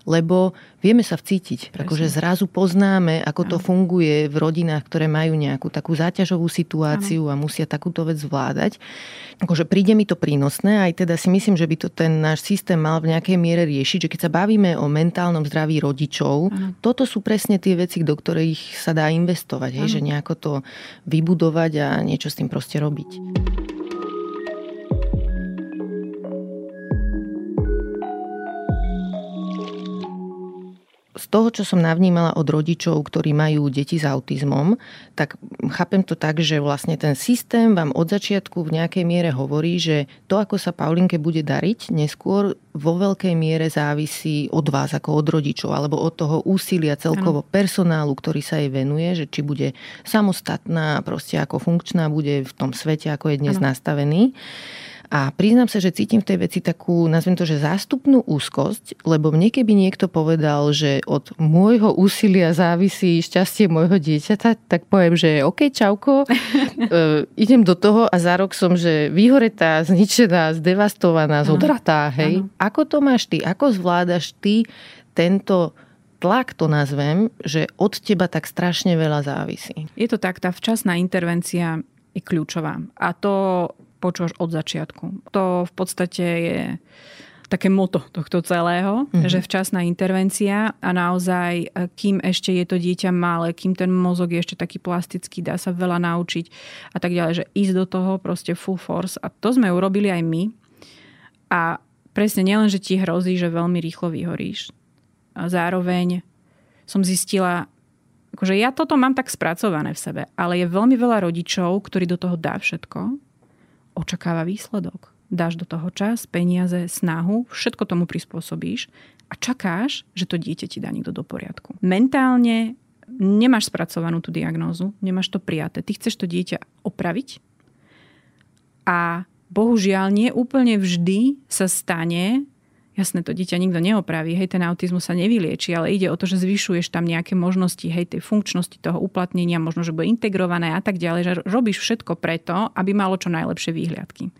lebo vieme sa vcítiť. Akože zrazu poznáme, ako ano. to funguje v rodinách, ktoré majú nejakú takú záťažovú situáciu ano. a musia takúto vec zvládať. Akože príde mi to prínosné, aj teda si myslím, že by to ten náš systém mal v nejakej miere riešiť, že keď sa bavíme o mentálnom zdraví rodičov, ano. toto sú presne tie veci, do ktorých sa dá investovať, hej, že nejako to vybudovať a niečo s tým proste robiť. Z toho, čo som navnímala od rodičov, ktorí majú deti s autizmom, tak chápem to tak, že vlastne ten systém vám od začiatku v nejakej miere hovorí, že to, ako sa Paulinke bude dariť, neskôr vo veľkej miere závisí od vás, ako od rodičov, alebo od toho úsilia celkovo personálu, ktorý sa jej venuje, že či bude samostatná, proste ako funkčná bude v tom svete, ako je dnes ano. nastavený. A priznám sa, že cítim v tej veci takú, nazvem to, že zástupnú úzkosť, lebo mne keby niekto povedal, že od môjho úsilia závisí šťastie môjho dieťaťa, tak poviem, že OK, čauko, (laughs) e, idem do toho a za rok som, že vyhoretá, zničená, zdevastovaná, zodratá, hej. Ano. Ako to máš ty? Ako zvládaš ty tento tlak to nazvem, že od teba tak strašne veľa závisí. Je to tak, tá včasná intervencia je kľúčová. A to počúvaš od začiatku. To v podstate je také moto tohto celého, mm-hmm. že včasná intervencia a naozaj, kým ešte je to dieťa malé, kým ten mozog je ešte taký plastický, dá sa veľa naučiť a tak ďalej, že ísť do toho proste full force. A to sme urobili aj my. A presne nielen, že ti hrozí, že veľmi rýchlo vyhoríš. A zároveň som zistila, akože ja toto mám tak spracované v sebe, ale je veľmi veľa rodičov, ktorí do toho dá všetko očakáva výsledok. Dáš do toho čas, peniaze, snahu, všetko tomu prispôsobíš a čakáš, že to dieťa ti dá niekto do poriadku. Mentálne nemáš spracovanú tú diagnózu, nemáš to prijaté. Ty chceš to dieťa opraviť a bohužiaľ nie úplne vždy sa stane, Jasné, to dieťa nikto neopraví, hej, ten autizmus sa nevylieči, ale ide o to, že zvyšuješ tam nejaké možnosti, hej, tej funkčnosti toho uplatnenia, možno, že bude integrované a tak ďalej, že robíš všetko preto, aby malo čo najlepšie výhľadky.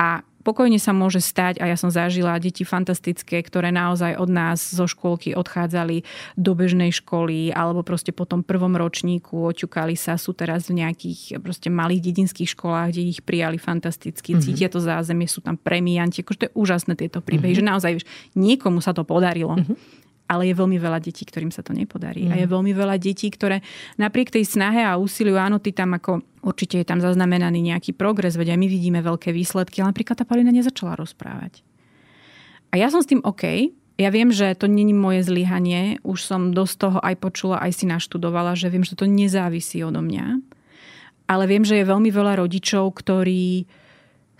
A pokojne sa môže stať, a ja som zažila deti fantastické, ktoré naozaj od nás zo škôlky odchádzali do bežnej školy alebo proste po tom prvom ročníku oťukali sa, sú teraz v nejakých proste malých dedinských školách, kde ich prijali fantasticky, mm-hmm. cítia to zázemie, sú tam premianti, akože to je úžasné tieto príbehy, mm-hmm. že naozaj vieš, niekomu sa to podarilo. Mm-hmm ale je veľmi veľa detí, ktorým sa to nepodarí. Mm. A je mhm. veľmi veľa detí, ktoré napriek tej snahe a úsiliu, áno, ty tam ako určite je tam zaznamenaný nejaký progres, veď aj my vidíme veľké výsledky, ale napríklad tá Palina nezačala rozprávať. A ja som s tým OK, ja viem, že to není moje zlyhanie, už som dosť toho aj počula, aj si naštudovala, že viem, že to nezávisí odo mňa. Ale viem, že je veľmi veľa rodičov, ktorí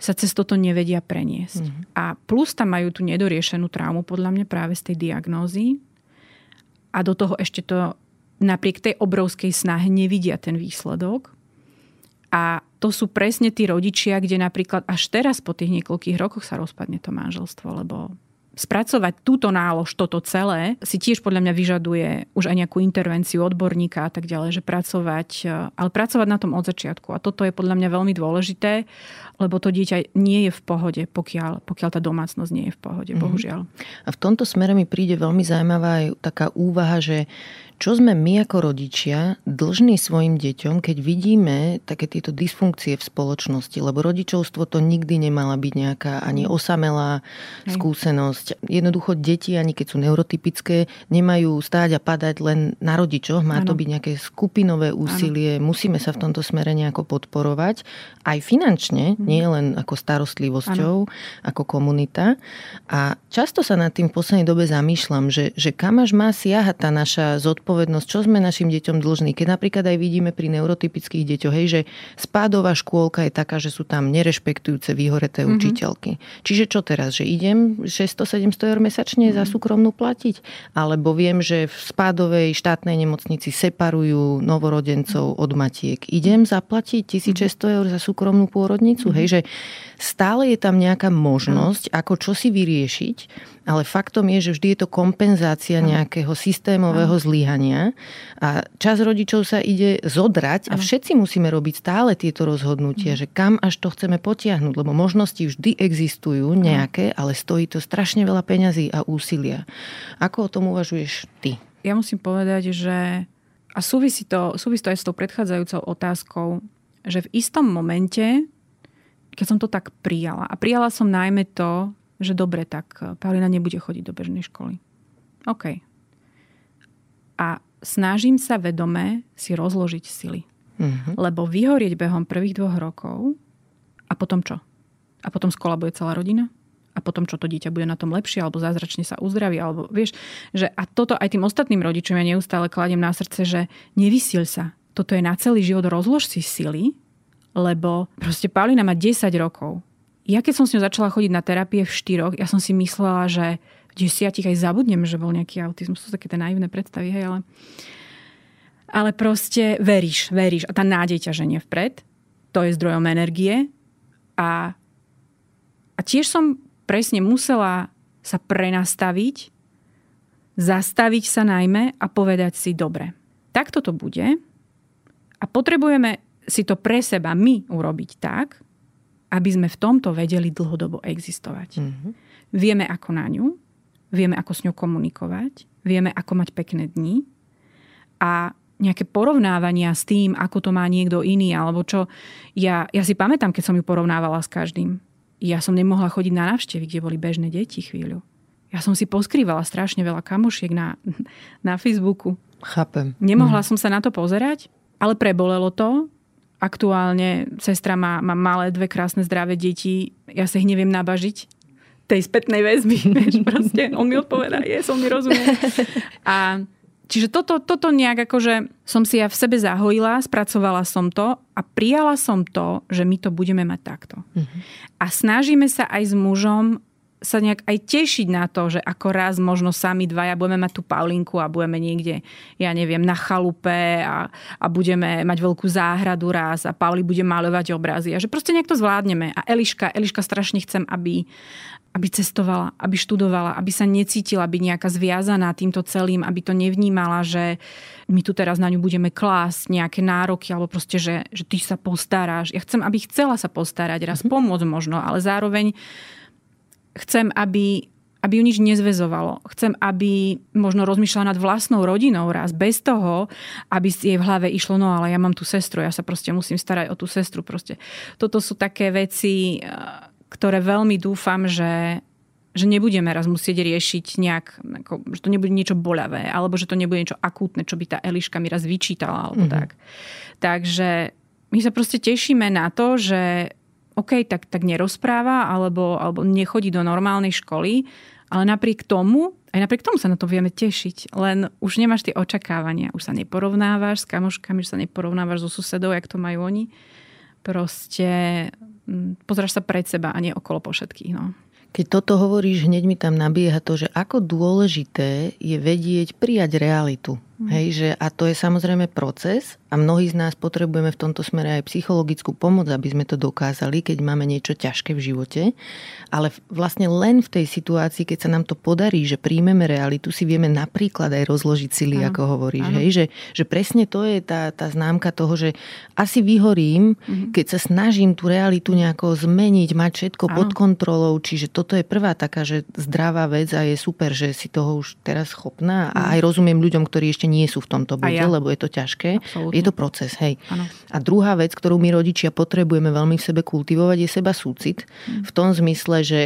sa cez toto nevedia preniesť. Mm-hmm. A plus tam majú tú nedoriešenú traumu, podľa mňa práve z tej diagnózy. A do toho ešte to napriek tej obrovskej snahe nevidia ten výsledok. A to sú presne tí rodičia, kde napríklad až teraz po tých niekoľkých rokoch sa rozpadne to manželstvo, lebo spracovať túto nálož, toto celé, si tiež podľa mňa vyžaduje už aj nejakú intervenciu odborníka a tak ďalej, že pracovať, e, ale pracovať na tom od začiatku. A toto je podľa mňa veľmi dôležité, lebo to dieťa nie je v pohode, pokiaľ, pokiaľ tá domácnosť nie je v pohode, mm-hmm. bohužiaľ. A v tomto smere mi príde veľmi zaujímavá aj taká úvaha, že čo sme my ako rodičia dlžní svojim deťom, keď vidíme také tieto dysfunkcie v spoločnosti? Lebo rodičovstvo to nikdy nemala byť nejaká ani osamelá skúsenosť. Jednoducho deti, ani keď sú neurotypické, nemajú stáť a padať len na rodičoch. Má ano. to byť nejaké skupinové úsilie. Ano. Musíme sa v tomto smere nejako podporovať. Aj finančne, mhm. nie len ako starostlivosťou, ano. ako komunita. A často sa nad tým v poslednej dobe zamýšľam, že, že kam až má siahať tá naša zodpovednosť zodpovednosť, čo sme našim deťom dlžní. Keď napríklad aj vidíme pri neurotypických deťoch, hej, že spádová škôlka je taká, že sú tam nerešpektujúce, vyhoreté mm-hmm. učiteľky. Čiže čo teraz, že idem 600-700 eur mesačne mm-hmm. za mhm. súkromnú platiť? Alebo viem, že v spádovej štátnej nemocnici separujú novorodencov od matiek. Idem zaplatiť 1600 eur za súkromnú pôrodnicu? Mm-hmm. Hej, že stále je tam nejaká možnosť, ako čo si vyriešiť, ale faktom je, že vždy je to kompenzácia nejakého systémového zlyhania a čas rodičov sa ide zodrať a všetci musíme robiť stále tieto rozhodnutia, že kam až to chceme potiahnuť, lebo možnosti vždy existujú nejaké, ale stojí to strašne veľa peňazí a úsilia. Ako o tom uvažuješ ty? Ja musím povedať, že a súvisí to, súvisí to aj s tou predchádzajúcou otázkou, že v istom momente, keď som to tak prijala, a prijala som najmä to, že dobre, tak eh, Paulina nebude chodiť do bežnej školy. OK. A snažím sa vedome si rozložiť sily. Mm-hmm. Lebo vyhorieť behom prvých dvoch rokov a potom čo? A potom skola bude celá rodina? a potom čo to dieťa bude na tom lepšie alebo zázračne sa uzdraví alebo vieš, že a toto aj tým ostatným rodičom ja neustále kladiem na srdce, že nevysil sa. Toto je na celý život, rozlož si sily, lebo proste Paulina má 10 rokov. Ja keď som s ňou začala chodiť na terapie v štyroch, ja som si myslela, že v desiatich aj zabudnem, že bol nejaký autizmus. To sú také tie naivné predstavy, hej, ale ale proste veríš, veríš a tá nádej ťa ženie vpred. To je zdrojom energie a, a tiež som presne musela sa prenastaviť, zastaviť sa najmä a povedať si, dobre, takto to bude a potrebujeme si to pre seba my urobiť tak, aby sme v tomto vedeli dlhodobo existovať. Mm-hmm. Vieme ako na ňu, vieme ako s ňou komunikovať, vieme ako mať pekné dni a nejaké porovnávania s tým, ako to má niekto iný, alebo čo. Ja, ja si pamätám, keď som ju porovnávala s každým. Ja som nemohla chodiť na návštevy, kde boli bežné deti chvíľu. Ja som si poskrývala strašne veľa kamošiek na, (laughs) na Facebooku. Chápem. Nemohla mm. som sa na to pozerať, ale prebolelo to. Aktuálne sestra má, má malé, dve krásne, zdravé deti. Ja sa ich neviem nabažiť tej spätnej väzby. (laughs) Vieš, proste on mi odpovedá, je, som mi rozumie. A Čiže toto, toto nejak akože som si ja v sebe zahojila, spracovala som to a prijala som to, že my to budeme mať takto. Mm-hmm. A snažíme sa aj s mužom sa nejak aj tešiť na to, že ako raz možno sami dvaja budeme mať tú Paulinku a budeme niekde, ja neviem, na chalupe a, a budeme mať veľkú záhradu raz a Pauli bude malovať obrazy a že proste nejak to zvládneme. A Eliška, Eliška strašne chcem, aby, aby cestovala, aby študovala, aby sa necítila byť nejaká zviazaná týmto celým, aby to nevnímala, že my tu teraz na ňu budeme klásť nejaké nároky, alebo proste, že, že ty sa postaráš. Ja chcem, aby chcela sa postarať, raz mm-hmm. pomôcť možno, ale zároveň chcem, aby, aby ju nič nezvezovalo. Chcem, aby možno rozmýšľala nad vlastnou rodinou raz, bez toho, aby jej v hlave išlo, no ale ja mám tú sestru, ja sa proste musím starať o tú sestru. Proste. Toto sú také veci, ktoré veľmi dúfam, že, že nebudeme raz musieť riešiť nejak, ako, že to nebude niečo boľavé, alebo že to nebude niečo akútne, čo by tá Eliška mi raz vyčítala, alebo mm-hmm. tak. Takže my sa proste tešíme na to, že OK, tak, tak nerozpráva, alebo, alebo nechodí do normálnej školy, ale napriek tomu, aj napriek tomu sa na to vieme tešiť. Len už nemáš tie očakávania. Už sa neporovnávaš s kamoškami, už sa neporovnávaš so susedou, jak to majú oni. Proste Mm, pozráš sa pred seba a nie okolo po všetkých. No. Keď toto hovoríš, hneď mi tam nabieha to, že ako dôležité je vedieť prijať realitu. Mm. Hej, že, a to je samozrejme proces a mnohí z nás potrebujeme v tomto smere aj psychologickú pomoc, aby sme to dokázali, keď máme niečo ťažké v živote. Ale vlastne len v tej situácii, keď sa nám to podarí, že príjmeme realitu, si vieme napríklad aj rozložiť sily, ano. ako hovoríš. Hej, že, že presne to je tá, tá známka toho, že asi vyhorím, mm-hmm. keď sa snažím tú realitu nejako zmeniť, mať všetko ano. pod kontrolou. Čiže toto je prvá taká, že zdravá vec a je super, že si toho už teraz schopná. A mhm. aj rozumiem ľuďom, ktorí ešte nie sú v tomto bode, ja. lebo je to ťažké. Absolutne. Je to proces, hej. Ano. A druhá vec, ktorú my rodičia potrebujeme veľmi v sebe kultivovať, je seba súcit. Mm. V tom zmysle, že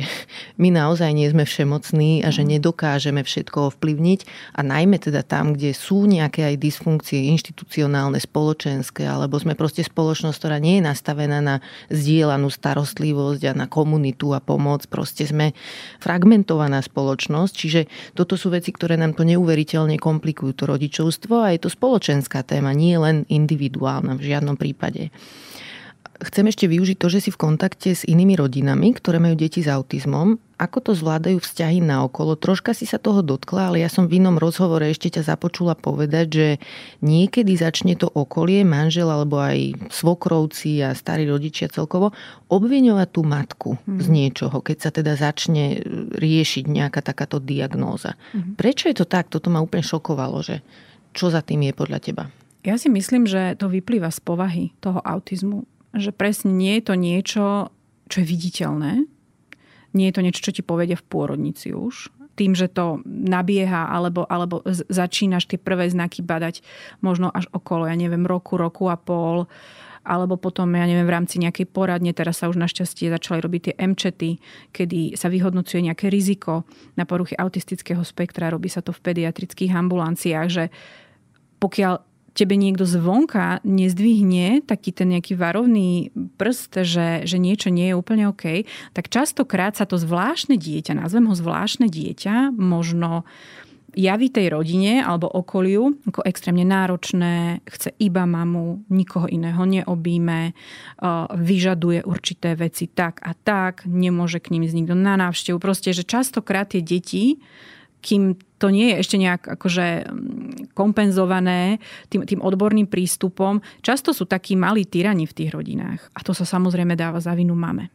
my naozaj nie sme všemocní a že mm. nedokážeme všetko ovplyvniť. A najmä teda tam, kde sú nejaké aj dysfunkcie inštitucionálne, spoločenské, alebo sme proste spoločnosť, ktorá nie je nastavená na zdieľanú starostlivosť a na komunitu a pomoc. Proste sme fragmentovaná spoločnosť, čiže toto sú veci, ktoré nám to neuveriteľne komplikujú to rodič rodičovstvo a je to spoločenská téma, nie len individuálna v žiadnom prípade. Chcem ešte využiť to, že si v kontakte s inými rodinami, ktoré majú deti s autizmom. Ako to zvládajú vzťahy na okolo? Troška si sa toho dotkla, ale ja som v inom rozhovore ešte ťa započula povedať, že niekedy začne to okolie, manžel alebo aj svokrovci a starí rodičia celkovo obviňovať tú matku hmm. z niečoho, keď sa teda začne riešiť nejaká takáto diagnóza. Hmm. Prečo je to tak? Toto ma úplne šokovalo, že čo za tým je podľa teba? Ja si myslím, že to vyplýva z povahy toho autizmu že presne nie je to niečo, čo je viditeľné. Nie je to niečo, čo ti povedia v pôrodnici už. Tým, že to nabieha alebo, alebo začínaš tie prvé znaky badať možno až okolo, ja neviem, roku, roku a pol alebo potom, ja neviem, v rámci nejakej poradne, teraz sa už našťastie začali robiť tie MČety, kedy sa vyhodnocuje nejaké riziko na poruchy autistického spektra, robí sa to v pediatrických ambulanciách, že pokiaľ tebe niekto zvonka nezdvihne taký ten nejaký varovný prst, že, že niečo nie je úplne OK, tak častokrát sa to zvláštne dieťa, nazvem ho zvláštne dieťa, možno javí tej rodine alebo okoliu ako extrémne náročné, chce iba mamu, nikoho iného neobíme, vyžaduje určité veci tak a tak, nemôže k ním ísť nikto na návštevu. Proste, že častokrát tie deti kým to nie je ešte nejak akože mm, kompenzované tým, tým odborným prístupom, často sú takí malí tyrani v tých rodinách. A to sa samozrejme dáva za vinu mame.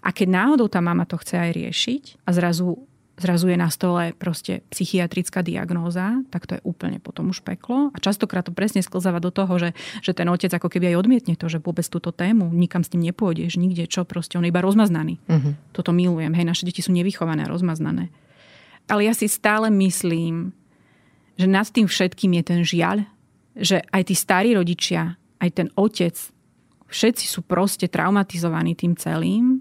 A keď náhodou tá mama to chce aj riešiť a zrazu, zrazu je na stole proste psychiatrická diagnóza, tak to je úplne potom už peklo. A častokrát to presne sklzáva do toho, že, že ten otec ako keby aj odmietne to, že vôbec túto tému, nikam s tým nepôjdeš, nikde čo, proste on je iba rozmaznaný. Uh-huh. Toto milujem. Hej, naše deti sú nevychované a rozmaznané. Ale ja si stále myslím, že nad tým všetkým je ten žiaľ, že aj tí starí rodičia, aj ten otec, všetci sú proste traumatizovaní tým celým,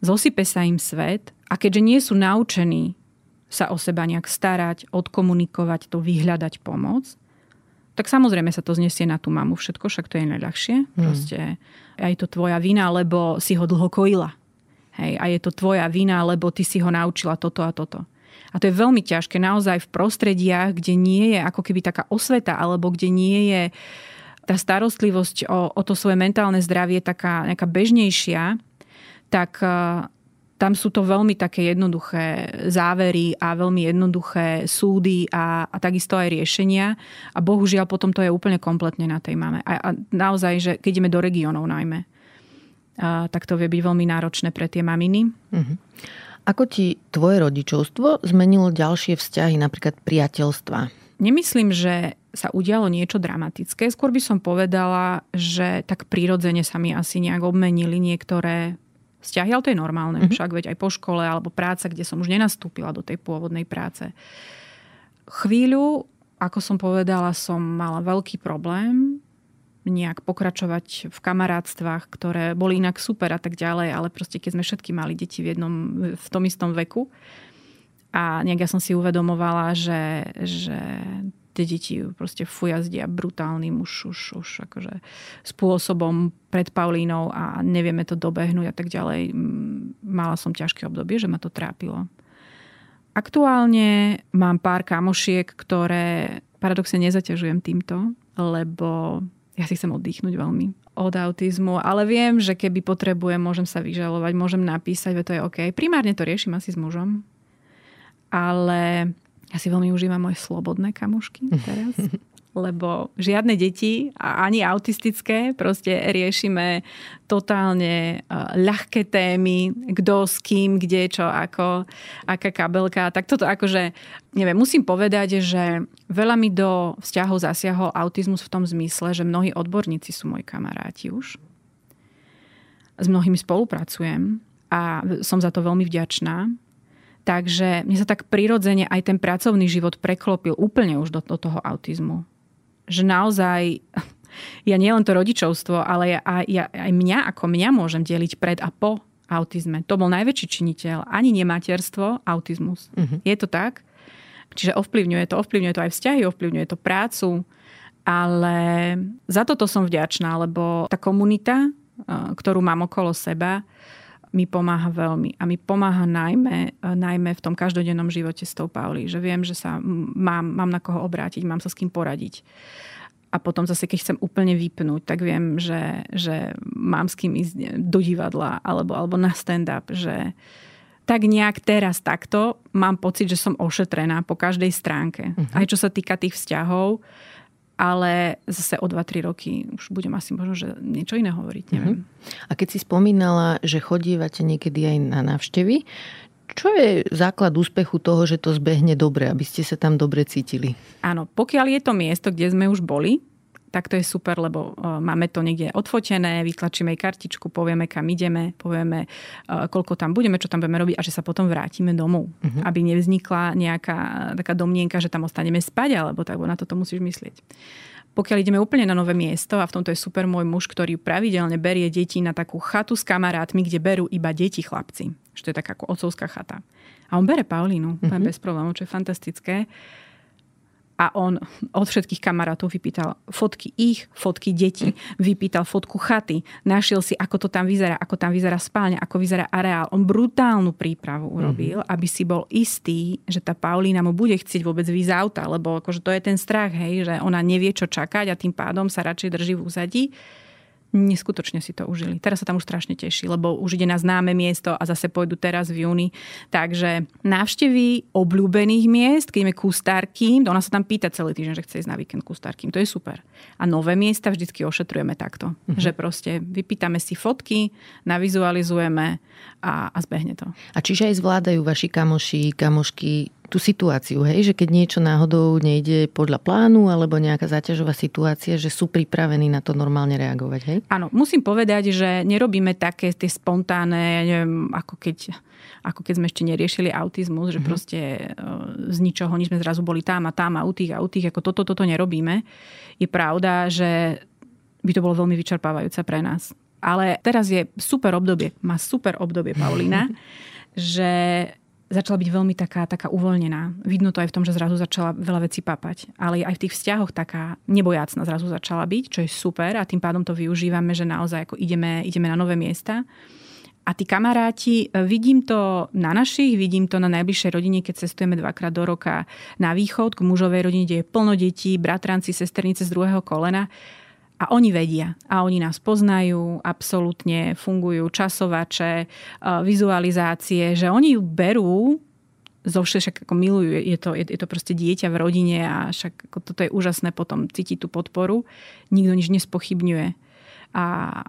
zosype sa im svet a keďže nie sú naučení sa o seba nejak starať, odkomunikovať to, vyhľadať pomoc, tak samozrejme sa to znesie na tú mamu všetko, však to je najľahšie. Hmm. Proste aj to tvoja vina, lebo si ho dlho kojila. Hej, a je to tvoja vina, lebo ty si ho naučila toto a toto. A to je veľmi ťažké naozaj v prostrediach, kde nie je ako keby taká osveta, alebo kde nie je tá starostlivosť o, o to svoje mentálne zdravie taká nejaká bežnejšia, tak e, tam sú to veľmi také jednoduché závery a veľmi jednoduché súdy a, a takisto aj riešenia. A bohužiaľ potom to je úplne kompletne na tej mame. A, a naozaj, že keď ideme do regiónov najmä, a, tak to vie byť veľmi náročné pre tie maminy. Mm-hmm. Ako ti tvoje rodičovstvo zmenilo ďalšie vzťahy, napríklad priateľstva? Nemyslím, že sa udialo niečo dramatické. Skôr by som povedala, že tak prirodzene sa mi asi nejak obmenili niektoré vzťahy, ale to je normálne. Mm-hmm. Však veď aj po škole alebo práca, kde som už nenastúpila do tej pôvodnej práce. Chvíľu, ako som povedala, som mala veľký problém nejak pokračovať v kamarátstvách, ktoré boli inak super a tak ďalej, ale proste keď sme všetky mali deti v jednom, v tom istom veku a nejak ja som si uvedomovala, že, že tie deti proste fujazdia brutálnym už, už, už akože spôsobom pred Paulínou a nevieme to dobehnúť a tak ďalej. Mala som ťažké obdobie, že ma to trápilo. Aktuálne mám pár kamošiek, ktoré paradoxne nezaťažujem týmto, lebo ja si chcem oddychnúť veľmi od autizmu, ale viem, že keby potrebujem, môžem sa vyžalovať, môžem napísať, že to je OK. Primárne to riešim asi s mužom, ale ja si veľmi užívam moje slobodné kamušky (laughs) teraz. Lebo žiadne deti, ani autistické, proste riešime totálne ľahké témy, kto s kým, kde, čo, ako, aká kabelka. Tak toto akože, neviem, musím povedať, že veľa mi do vzťahov zasiahol autizmus v tom zmysle, že mnohí odborníci sú moji kamaráti už. S mnohými spolupracujem a som za to veľmi vďačná. Takže mne sa tak prirodzene aj ten pracovný život preklopil úplne už do, do toho autizmu že naozaj ja nielen to rodičovstvo, ale ja, aj, ja, aj mňa ako mňa môžem deliť pred a po autizme. To bol najväčší činiteľ. Ani nematerstvo, autizmus. Uh-huh. Je to tak? Čiže ovplyvňuje to, ovplyvňuje to aj vzťahy, ovplyvňuje to prácu, ale za toto som vďačná, lebo tá komunita, ktorú mám okolo seba, mi pomáha veľmi. A mi pomáha najmä, najmä v tom každodennom živote s tou Pauli. Že viem, že sa mám, mám na koho obrátiť, mám sa s kým poradiť. A potom zase, keď chcem úplne vypnúť, tak viem, že, že mám s kým ísť do divadla alebo, alebo na stand-up. Že tak nejak teraz takto mám pocit, že som ošetrená po každej stránke. Uh-huh. Aj čo sa týka tých vzťahov, ale zase o 2-3 roky už budem asi možno, že niečo iné hovoriť, neviem. Uh-huh. A keď si spomínala, že chodívate niekedy aj na návštevy, čo je základ úspechu toho, že to zbehne dobre, aby ste sa tam dobre cítili? Áno, pokiaľ je to miesto, kde sme už boli, tak to je super, lebo e, máme to niekde odfotené, vytlačíme jej kartičku, povieme, kam ideme, povieme, e, koľko tam budeme, čo tam budeme robiť a že sa potom vrátime domov. Uh-huh. Aby nevznikla nejaká taká domnienka, že tam ostaneme spať, alebo tak, na toto musíš myslieť. Pokiaľ ideme úplne na nové miesto, a v tomto je super môj muž, ktorý pravidelne berie deti na takú chatu s kamarátmi, kde berú iba deti chlapci. Že to je taká ako otcovská chata. A on bere Paulínu, uh-huh. bez problémov, čo je fantastické A on od všetkých kamarátov vypýtal fotky ich, fotky detí, vypýtal fotku chaty, našiel si, ako to tam vyzerá, ako tam vyzerá spálňa, ako vyzerá areál. On brutálnu prípravu urobil, mm-hmm. aby si bol istý, že tá Paulína mu bude chcieť vôbec výjsť auta, lebo akože to je ten strach, hej, že ona nevie, čo čakať a tým pádom sa radšej drží v úzadí neskutočne si to užili. Teraz sa tam už strašne teší, lebo už ide na známe miesto a zase pôjdu teraz v júni. Takže návštevy obľúbených miest, keď ideme kustárkým, ona sa tam pýta celý týždeň, že chce ísť na víkend kustárkým. To je super. A nové miesta vždycky ošetrujeme takto. Mm-hmm. Že proste vypýtame si fotky, navizualizujeme a, a zbehne to. A čiže aj zvládajú vaši kamoši, kamošky tú situáciu, hej, že keď niečo náhodou nejde podľa plánu alebo nejaká záťažová situácia, že sú pripravení na to normálne reagovať, hej? Áno, musím povedať, že nerobíme také tie spontánne, neviem, ako keď ako keď sme ešte neriešili autizmus, že mm-hmm. proste e, z ničoho, nič sme zrazu boli tam a tam a u tých a u tých, ako toto, toto nerobíme. Je pravda, že by to bolo veľmi vyčerpávajúce pre nás. Ale teraz je super obdobie, má super obdobie Paulína, (laughs) že začala byť veľmi taká, taká uvoľnená. Vidno to aj v tom, že zrazu začala veľa vecí papať. Ale aj v tých vzťahoch taká nebojácna zrazu začala byť, čo je super a tým pádom to využívame, že naozaj ako ideme, ideme na nové miesta. A tí kamaráti, vidím to na našich, vidím to na najbližšej rodine, keď cestujeme dvakrát do roka na východ k mužovej rodine, kde je plno detí, bratranci, sesternice z druhého kolena a oni vedia a oni nás poznajú, absolútne fungujú časovače, e, vizualizácie, že oni ju berú zo však ako milujú, je to, je, je to proste dieťa v rodine a však ako toto je úžasné potom cítiť tú podporu. Nikto nič nespochybňuje a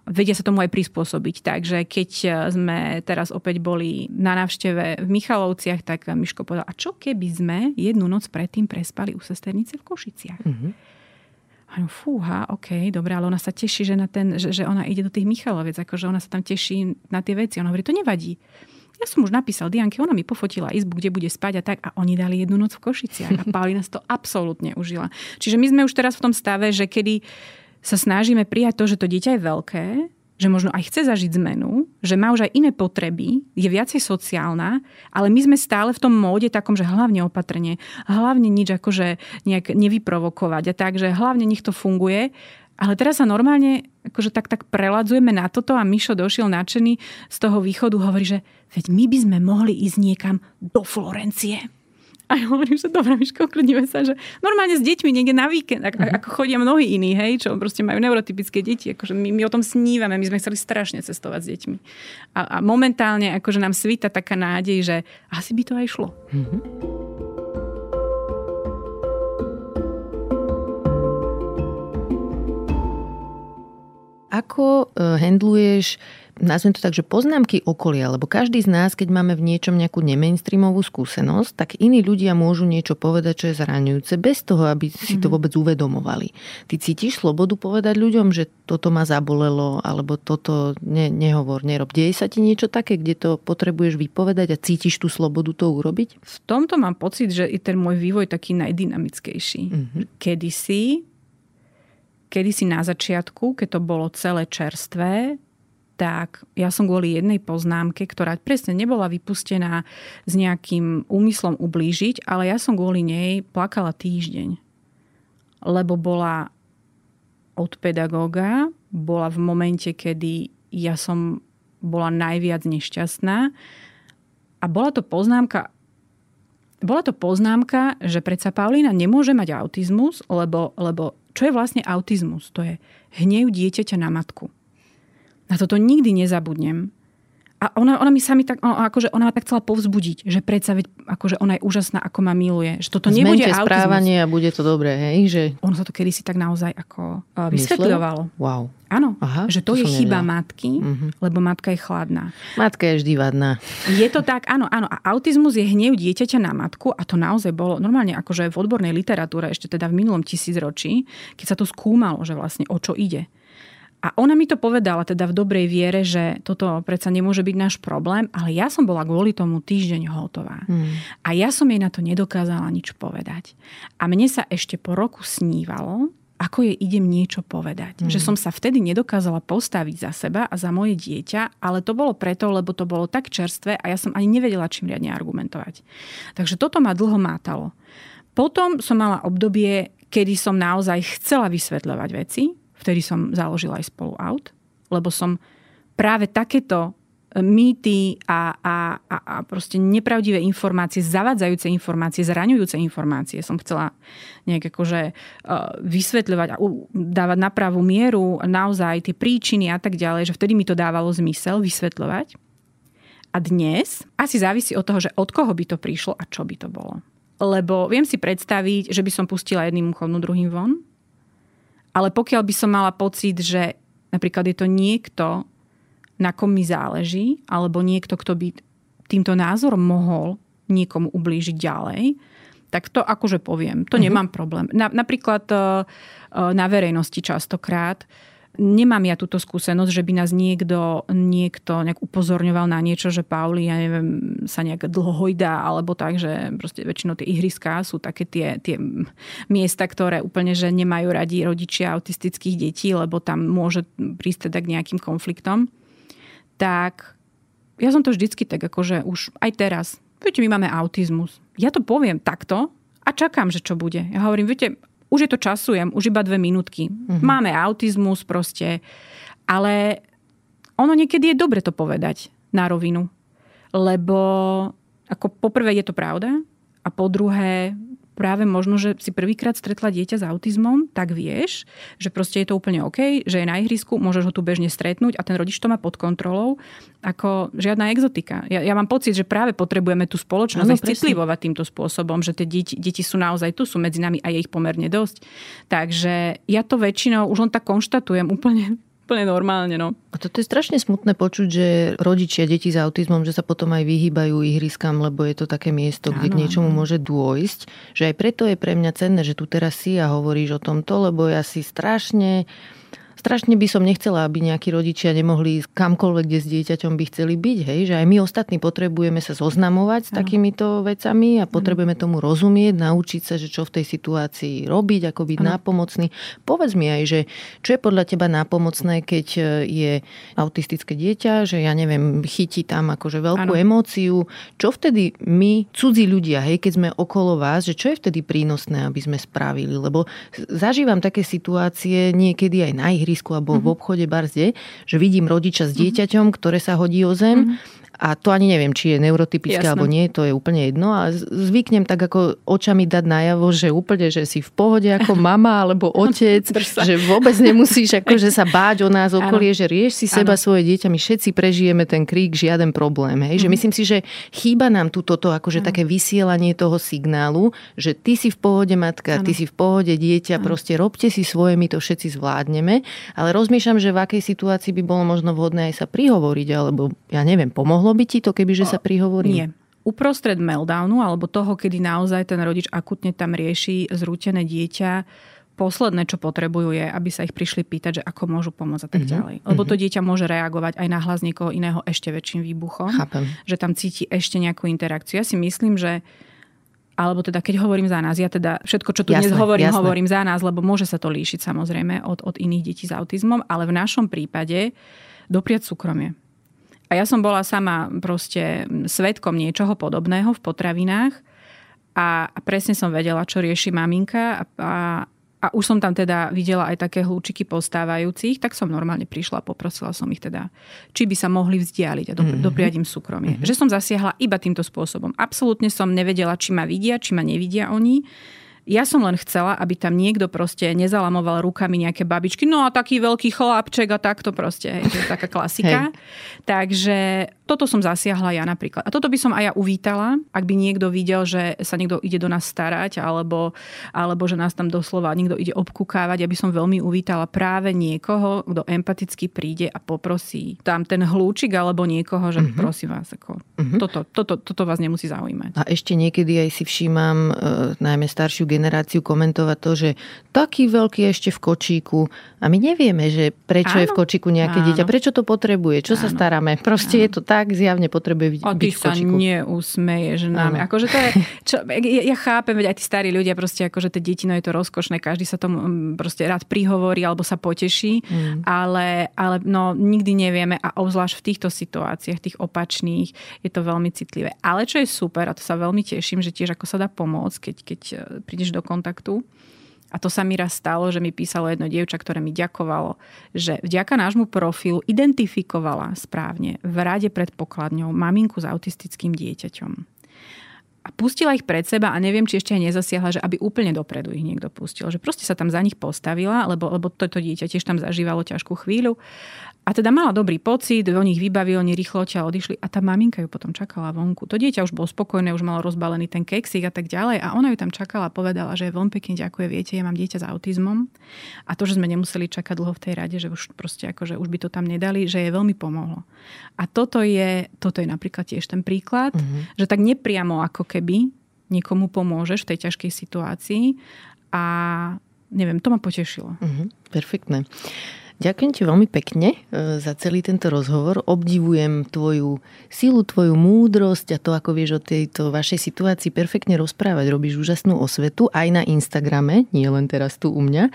vedia sa tomu aj prispôsobiť. Takže keď sme teraz opäť boli na návšteve v Michalovciach, tak Miško povedal, a čo keby sme jednu noc predtým prespali u sesternice v Košiciach? Mm-hmm. A fúha, OK, dobre, ale ona sa teší, že, na ten, že, že ona ide do tých Michaloviec, akože ona sa tam teší na tie veci. Ona hovorí, to nevadí. Ja som už napísal Dianke, ona mi pofotila izbu, kde bude spať a tak. A oni dali jednu noc v Košiciach a Paulina si to absolútne užila. Čiže my sme už teraz v tom stave, že kedy sa snažíme prijať to, že to dieťa je veľké, že možno aj chce zažiť zmenu, že má už aj iné potreby, je viacej sociálna, ale my sme stále v tom móde takom, že hlavne opatrne, hlavne nič akože nejak nevyprovokovať a tak, že hlavne nech to funguje. Ale teraz sa normálne akože tak, tak preladzujeme na toto a Mišo došiel nadšený z toho východu, hovorí, že veď my by sme mohli ísť niekam do Florencie. A ja hovorím, že dobré, Miško, kľudníme sa, že normálne s deťmi niekde na víkend, ako, uh-huh. ako chodia mnohí iní, hej, čo proste majú neurotypické deti. Akože my, my o tom snívame, my sme chceli strašne cestovať s deťmi. A, a momentálne akože nám svíta taká nádej, že asi by to aj šlo. Uh-huh. Ako uh, handluješ nazvem to tak, že poznámky okolia, lebo každý z nás, keď máme v niečom nejakú nemainstreamovú skúsenosť, tak iní ľudia môžu niečo povedať, čo je zraňujúce, bez toho, aby si to mhm. vôbec uvedomovali. Ty cítiš slobodu povedať ľuďom, že toto ma zabolelo, alebo toto ne, nehovor, nerob. Deje sa ti niečo také, kde to potrebuješ vypovedať a cítiš tú slobodu to urobiť? V tomto mám pocit, že je ten môj vývoj taký najdynamickejší. Mm-hmm. Kedysi kedysi na začiatku, keď to bolo celé čerstvé, tak ja som kvôli jednej poznámke, ktorá presne nebola vypustená s nejakým úmyslom ublížiť, ale ja som kvôli nej plakala týždeň. Lebo bola od pedagóga, bola v momente, kedy ja som bola najviac nešťastná a bola to poznámka bola to poznámka, že predsa Paulína nemôže mať autizmus, lebo, lebo čo je vlastne autizmus? To je hnev dieťaťa na matku. Na toto nikdy nezabudnem. A ona, ona mi sami tak, ona, akože ona ma tak chcela povzbudiť, že predsa veď, akože ona je úžasná, ako ma miluje. Že toto Zmente nebude autizmus. správanie a bude to dobré, hej? Že... Ono sa to kedysi tak naozaj ako uh, vysvetľovalo. Wow. Áno, Aha, že to, to je chyba nevedela. matky, uh-huh. lebo matka je chladná. Matka je vždy vadná. Je to tak, áno, áno. A autizmus je hnev dieťaťa na matku a to naozaj bolo normálne akože v odbornej literatúre ešte teda v minulom tisícročí, keď sa to skúmalo, že vlastne o čo ide. A ona mi to povedala teda v dobrej viere, že toto predsa nemôže byť náš problém, ale ja som bola kvôli tomu týždeň hotová. Hmm. A ja som jej na to nedokázala nič povedať. A mne sa ešte po roku snívalo, ako jej idem niečo povedať. Hmm. Že som sa vtedy nedokázala postaviť za seba a za moje dieťa, ale to bolo preto, lebo to bolo tak čerstvé a ja som ani nevedela, čím riadne argumentovať. Takže toto ma dlho mátalo. Potom som mala obdobie, kedy som naozaj chcela vysvetľovať veci, vtedy som založila aj spolu aut, lebo som práve takéto mýty a, a, a, a proste nepravdivé informácie, zavadzajúce informácie, zraňujúce informácie som chcela nejak akože uh, vysvetľovať a dávať na pravú mieru naozaj tie príčiny a tak ďalej, že vtedy mi to dávalo zmysel vysvetľovať. A dnes asi závisí od toho, že od koho by to prišlo a čo by to bolo. Lebo viem si predstaviť, že by som pustila jedným uchom, no druhým von. Ale pokiaľ by som mala pocit, že napríklad je to niekto, na kom mi záleží, alebo niekto, kto by týmto názorom mohol niekomu ublížiť ďalej, tak to akože poviem, to uh-huh. nemám problém. Na, napríklad e, e, na verejnosti častokrát nemám ja túto skúsenosť, že by nás niekto, niekto nejak upozorňoval na niečo, že Pauli, ja neviem, sa nejak dlho hojdá, alebo tak, že proste väčšinou tie ihriská sú také tie, tie miesta, ktoré úplne, že nemajú radi rodičia autistických detí, lebo tam môže prísť teda k nejakým konfliktom tak ja som to vždycky tak akože už aj teraz, viete, my máme autizmus. Ja to poviem takto a čakám, že čo bude. Ja hovorím, viete, už je to časujem, už iba dve minútky. Mm-hmm. Máme autizmus proste, ale ono niekedy je dobre to povedať na rovinu. Lebo ako poprvé je to pravda a po druhé práve možno, že si prvýkrát stretla dieťa s autizmom, tak vieš, že proste je to úplne OK, že je na ihrisku, môžeš ho tu bežne stretnúť a ten rodič to má pod kontrolou, ako žiadna exotika. Ja, ja mám pocit, že práve potrebujeme tú spoločnosť ano, citlivovať týmto spôsobom, že tie deti, deti sú naozaj tu, sú medzi nami a je ich pomerne dosť. Takže ja to väčšinou už len tak konštatujem úplne úplne normálne. No. A toto je strašne smutné počuť, že rodičia deti s autizmom, že sa potom aj vyhýbajú ihriskám, lebo je to také miesto, kde ano, k niečomu ano. môže dôjsť. Že aj preto je pre mňa cenné, že tu teraz si a hovoríš o tomto, lebo ja si strašne strašne by som nechcela, aby nejakí rodičia nemohli kamkoľvek, kde s dieťaťom by chceli byť. Hej? Že aj my ostatní potrebujeme sa zoznamovať s takýmito vecami a potrebujeme tomu rozumieť, naučiť sa, že čo v tej situácii robiť, ako byť ano. nápomocný. Povedz mi aj, že čo je podľa teba nápomocné, keď e, je autistické dieťa, že ja neviem, chytí tam akože veľkú ano. emóciu. Čo vtedy my, cudzí ľudia, hej, keď sme okolo vás, že čo je vtedy prínosné, aby sme spravili? Lebo zažívam také situácie niekedy aj na ihrisku alebo mm-hmm. v mhm. obchode barzde, že vidím rodiča s dieťaťom, ktoré sa hodí o zem mm-hmm a to ani neviem, či je neurotypické Jasne. alebo nie, to je úplne jedno. A zvyknem tak ako očami dať najavo, že úplne, že si v pohode ako (laughs) mama alebo otec, že vôbec nemusíš akože sa báť o nás okolie, ano. že rieš si seba, ano. svoje dieťa, my všetci prežijeme ten krík, žiaden problém. Hej? Že mhm. myslím si, že chýba nám tu toto akože ano. také vysielanie toho signálu, že ty si v pohode matka, ano. ty si v pohode dieťa, ano. proste robte si svoje, my to všetci zvládneme. Ale rozmýšľam, že v akej situácii by bolo možno vhodné aj sa prihovoriť, alebo ja neviem, pomohlo Pomohlo by ti to, keby že sa prihovorí? Nie. Uprostred meltdownu, alebo toho, kedy naozaj ten rodič akutne tam rieši zrútené dieťa, posledné, čo potrebujú, je, aby sa ich prišli pýtať, že ako môžu pomôcť a tak mm-hmm. ďalej. Lebo to mhm. dieťa môže reagovať aj na hlas niekoho iného ešte väčším výbuchom. Chápem. Že tam cíti ešte nejakú interakciu. Ja si myslím, že alebo teda keď hovorím za nás, ja teda všetko, čo tu jasné, dnes hovorím, jasné. hovorím za nás, lebo môže sa to líšiť samozrejme od, od iných detí s autizmom, ale v našom prípade dopriať súkromie. A ja som bola sama proste svetkom niečoho podobného v potravinách a, presne som vedela, čo rieši maminka a, a, a už som tam teda videla aj také hľúčiky postávajúcich, tak som normálne prišla a poprosila som ich teda, či by sa mohli vzdialiť a do, mm-hmm. dopriať im súkromie. Mm-hmm. Že som zasiahla iba týmto spôsobom. Absolútne som nevedela, či ma vidia, či ma nevidia oni. Ja som len chcela, aby tam niekto proste nezalamoval rukami nejaké babičky. No a taký veľký chlapček a takto proste. Hej, to je taká klasika. Hej. Takže toto som zasiahla ja napríklad. A toto by som aj ja uvítala, ak by niekto videl, že sa niekto ide do nás starať, alebo, alebo že nás tam doslova niekto ide obkúkávať. Ja by som veľmi uvítala práve niekoho, kto empaticky príde a poprosí tam ten hlúčik alebo niekoho, že uh-huh. prosím vás, ako, uh-huh. toto, toto, toto vás nemusí zaujímať. A ešte niekedy aj si všímam, e, najmä staršiu generáciu komentovať to, že taký veľký ešte v kočíku a my nevieme, že prečo áno, je v kočíku nejaké áno. dieťa, prečo to potrebuje, čo áno, sa staráme. Proste áno. je to tak, tak zjavne potrebuje byť A ty sa neusmeješ nám. Akože to je, čo, ja, ja chápem, veď aj tí starí ľudia proste, akože tie deti, no je to rozkošné, každý sa tomu mm, proste rád prihovorí alebo sa poteší, mm. ale, ale no nikdy nevieme a obzvlášť v týchto situáciách, tých opačných, je to veľmi citlivé. Ale čo je super, a to sa veľmi teším, že tiež ako sa dá pomôcť, keď, keď e, prídeš do kontaktu, a to sa mi raz stalo, že mi písalo jedno dievča, ktoré mi ďakovalo, že vďaka nášmu profilu identifikovala správne v rade pred pokladňou maminku s autistickým dieťaťom a pustila ich pred seba a neviem, či ešte aj nezasiahla, že aby úplne dopredu ich niekto pustil. Že proste sa tam za nich postavila, lebo, lebo toto dieťa tiež tam zažívalo ťažkú chvíľu a teda mala dobrý pocit, o nich vybavili, oni rýchlo odtiaľ odišli a tá maminka ju potom čakala vonku. To dieťa už bolo spokojné, už malo rozbalený ten keksik a tak ďalej a ona ju tam čakala a povedala, že veľmi pekne ďakuje, viete, ja mám dieťa s autizmom a to, že sme nemuseli čakať dlho v tej rade, že už proste akože už by to tam nedali, že jej veľmi pomohlo. A toto je, toto je napríklad tiež ten príklad, mm-hmm. že tak nepriamo ako keby niekomu pomôžeš v tej ťažkej situácii a neviem, to ma potešilo. Mm-hmm. Perfektné. Ďakujem ti veľmi pekne e, za celý tento rozhovor. Obdivujem tvoju sílu, tvoju múdrosť a to, ako vieš o tejto vašej situácii perfektne rozprávať. Robíš úžasnú osvetu aj na Instagrame, nie len teraz tu u mňa.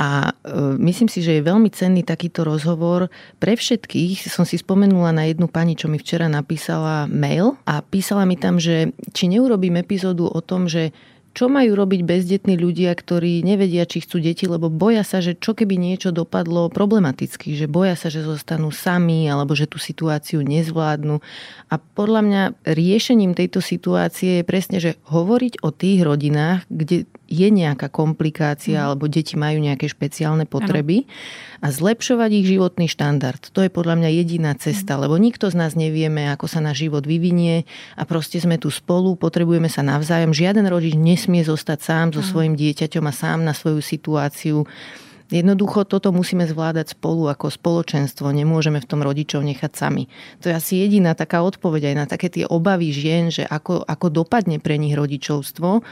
A e, myslím si, že je veľmi cenný takýto rozhovor pre všetkých. Som si spomenula na jednu pani, čo mi včera napísala mail a písala mi tam, že či neurobím epizódu o tom, že čo majú robiť bezdetní ľudia, ktorí nevedia, či chcú deti, lebo boja sa, že čo keby niečo dopadlo problematicky, že boja sa, že zostanú sami alebo že tú situáciu nezvládnu. A podľa mňa riešením tejto situácie je presne, že hovoriť o tých rodinách, kde je nejaká komplikácia mm. alebo deti majú nejaké špeciálne potreby ano. a zlepšovať ich životný štandard. To je podľa mňa jediná cesta, mm. lebo nikto z nás nevieme, ako sa náš život vyvinie a proste sme tu spolu, potrebujeme sa navzájom. Žiaden rodič nesmie zostať sám so svojim dieťaťom a sám na svoju situáciu. Jednoducho toto musíme zvládať spolu ako spoločenstvo. Nemôžeme v tom rodičov nechať sami. To je asi jediná taká odpoveď aj na také tie obavy žien, že ako, ako dopadne pre nich rodičovstvo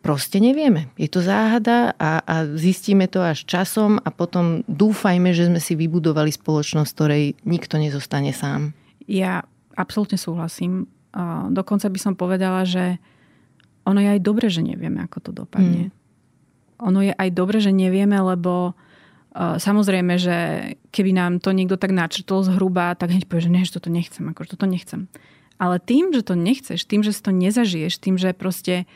Proste nevieme. Je to záhada a, a zistíme to až časom a potom dúfajme, že sme si vybudovali spoločnosť, ktorej nikto nezostane sám. Ja absolútne súhlasím. Dokonca by som povedala, že ono je aj dobre, že nevieme, ako to dopadne. Mm. Ono je aj dobre, že nevieme, lebo samozrejme, že keby nám to niekto tak načrtol zhruba, tak hneď povie, že nie, že toto nechcem, akože toto nechcem. Ale tým, že to nechceš, tým, že si to nezažiješ, tým, že proste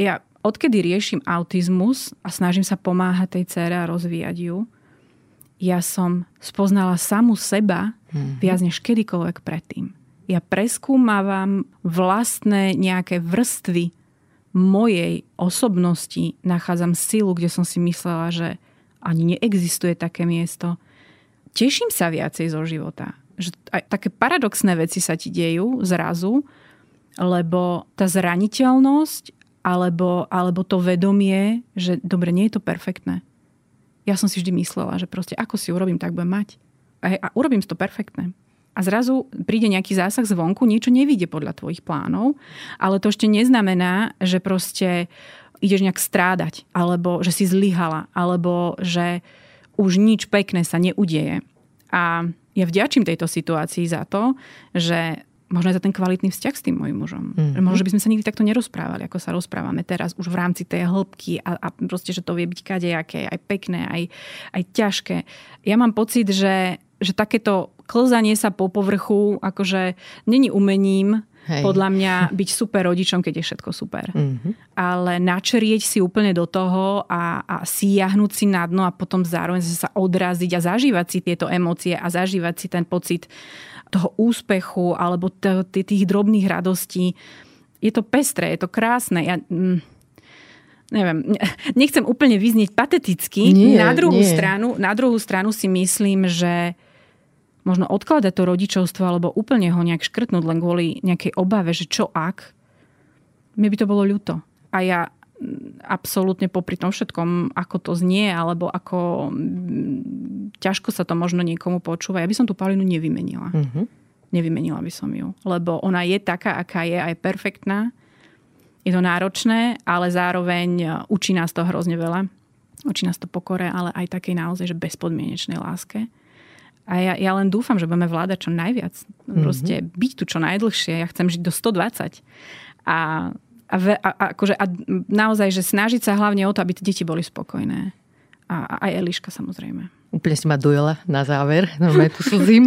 ja odkedy riešim autizmus a snažím sa pomáhať tej cére a rozvíjať ju, ja som spoznala samu seba mm-hmm. viac než kedykoľvek predtým. Ja preskúmavam vlastné nejaké vrstvy mojej osobnosti, nachádzam silu, kde som si myslela, že ani neexistuje také miesto. Teším sa viacej zo života. Že aj také paradoxné veci sa ti dejú zrazu, lebo tá zraniteľnosť alebo, alebo to vedomie, že dobre, nie je to perfektné. Ja som si vždy myslela, že proste ako si urobím, tak budem mať. A, a urobím to perfektné. A zrazu príde nejaký zásah zvonku, niečo nevíde podľa tvojich plánov, ale to ešte neznamená, že proste ideš nejak strádať, alebo že si zlyhala, alebo že už nič pekné sa neudieje. A ja vďačím tejto situácii za to, že možno aj za ten kvalitný vzťah s tým mojim mužom. Mm-hmm. Možno, že by sme sa nikdy takto nerozprávali, ako sa rozprávame teraz už v rámci tej hĺbky a, a proste, že to vie byť kadejaké, aj pekné, aj, aj ťažké. Ja mám pocit, že, že takéto klzanie sa po povrchu akože není umením, Hej. podľa mňa (laughs) byť super rodičom, keď je všetko super. Mm-hmm. Ale načrieť si úplne do toho a, a siahnuť si na dno a potom zároveň sa odraziť a zažívať si tieto emócie a zažívať si ten pocit toho úspechu alebo tých drobných radostí. Je to pestré, je to krásne. Ja, mm, neviem, (laughs) nechcem úplne vyznieť pateticky. Nie, na, druhú nie. Stranu, na druhú stranu si myslím, že možno odkladať to rodičovstvo alebo úplne ho nejak škrtnúť len kvôli nejakej obave, že čo ak, mne by to bolo ľúto. A ja absolútne popri tom všetkom, ako to znie, alebo ako ťažko sa to možno niekomu počúva, ja by som tú Paulinu nevymenila. Mm-hmm. Nevymenila by som ju. Lebo ona je taká, aká je, aj perfektná. Je to náročné, ale zároveň e, učí nás to hrozne veľa. Učí nás to pokore, ale aj takej naozaj, že bezpodmienečnej láske. A ja, ja len dúfam, že budeme vládať čo najviac. Mm-hmm. Proste byť tu čo najdlhšie. Ja chcem žiť do 120. A, a, a, a, akože, a naozaj, že snažiť sa hlavne o to, aby deti boli spokojné. A, a aj Eliška samozrejme. Úplne si ma dojela na záver, (laughs) normálne tu slzím.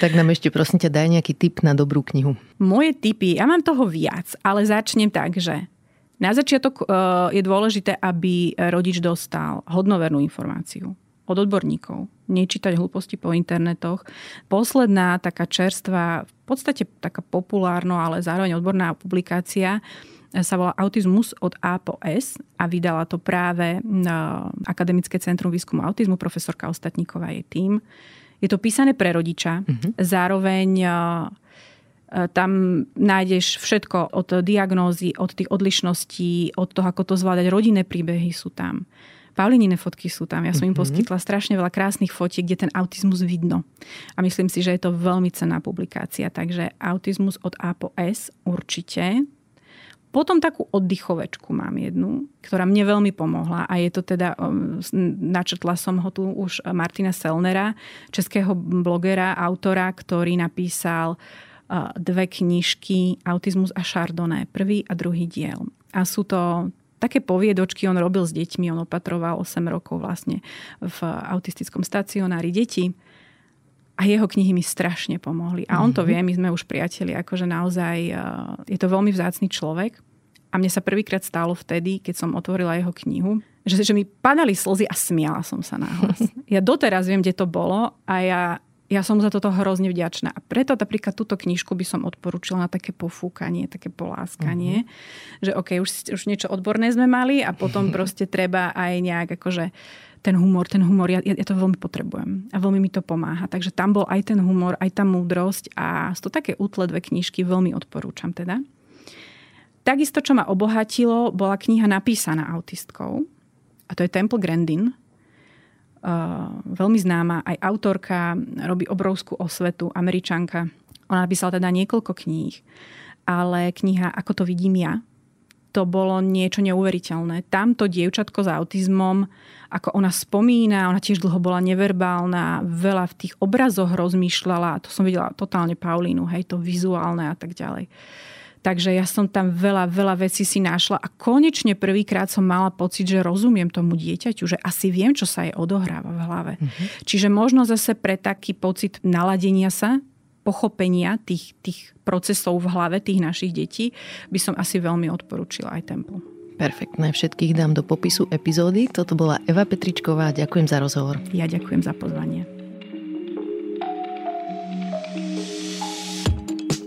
tak nám ešte prosím ťa daj nejaký tip na dobrú knihu. Moje tipy, ja mám toho viac, ale začnem tak, že na začiatok uh, je dôležité, aby rodič dostal hodnovernú informáciu od odborníkov. Nečítať hlúposti po internetoch. Posledná taká čerstvá, v podstate taká populárno, ale zároveň odborná publikácia sa volá Autizmus od A po S a vydala to práve Akademické centrum výskumu autizmu, profesorka Ostatníková je tým. Je to písané pre rodiča, uh-huh. zároveň tam nájdeš všetko od diagnózy, od tých odlišností, od toho, ako to zvládať. Rodinné príbehy sú tam. Paulinine fotky sú tam. Ja som im mhm. poskytla strašne veľa krásnych fotiek, kde ten autizmus vidno. A myslím si, že je to veľmi cenná publikácia. Takže autizmus od A po S určite. Potom takú oddychovečku mám jednu, ktorá mne veľmi pomohla a je to teda, um, načrtla som ho tu už Martina Selnera, českého blogera, autora, ktorý napísal uh, dve knižky Autizmus a Chardonnay, prvý a druhý diel. A sú to také poviedočky on robil s deťmi, on opatroval 8 rokov vlastne v autistickom stacionári detí. A jeho knihy mi strašne pomohli. A on to mhm. vie, my sme už priateli, akože naozaj eh, je to veľmi vzácný človek. A mne sa prvýkrát stalo vtedy, keď som otvorila jeho knihu, že, že mi padali slzy a smiala som sa náhlas. (laughs) Ja doteraz viem, kde to bolo a ja ja som za toto hrozne vďačná. A preto napríklad túto knižku by som odporúčila na také pofúkanie, také poláskanie. Uh-huh. Že OK, už, už niečo odborné sme mali a potom (laughs) proste treba aj nejak akože ten humor, ten humor, ja, ja to veľmi potrebujem a veľmi mi to pomáha. Takže tam bol aj ten humor, aj tá múdrosť a sú to také útle dve knižky, veľmi odporúčam teda. Takisto, čo ma obohatilo, bola kniha napísaná autistkou a to je Temple Grandin, veľmi známa, aj autorka, robí obrovskú osvetu, američanka. Ona napísala teda niekoľko kníh, ale kniha Ako to vidím ja, to bolo niečo neuveriteľné. Tamto dievčatko s autizmom, ako ona spomína, ona tiež dlho bola neverbálna, veľa v tých obrazoch rozmýšľala, to som videla totálne Paulínu, hej, to vizuálne a tak ďalej. Takže ja som tam veľa, veľa vecí si našla a konečne prvýkrát som mala pocit, že rozumiem tomu dieťaťu, že asi viem, čo sa jej odohráva v hlave. Uh-huh. Čiže možno zase pre taký pocit naladenia sa, pochopenia tých, tých procesov v hlave tých našich detí by som asi veľmi odporúčila aj Temple. Perfektné, všetkých dám do popisu epizódy. Toto bola Eva Petričková, ďakujem za rozhovor. Ja ďakujem za pozvanie.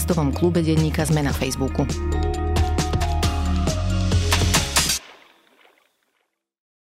podcastovom klube denníka Sme na Facebooku.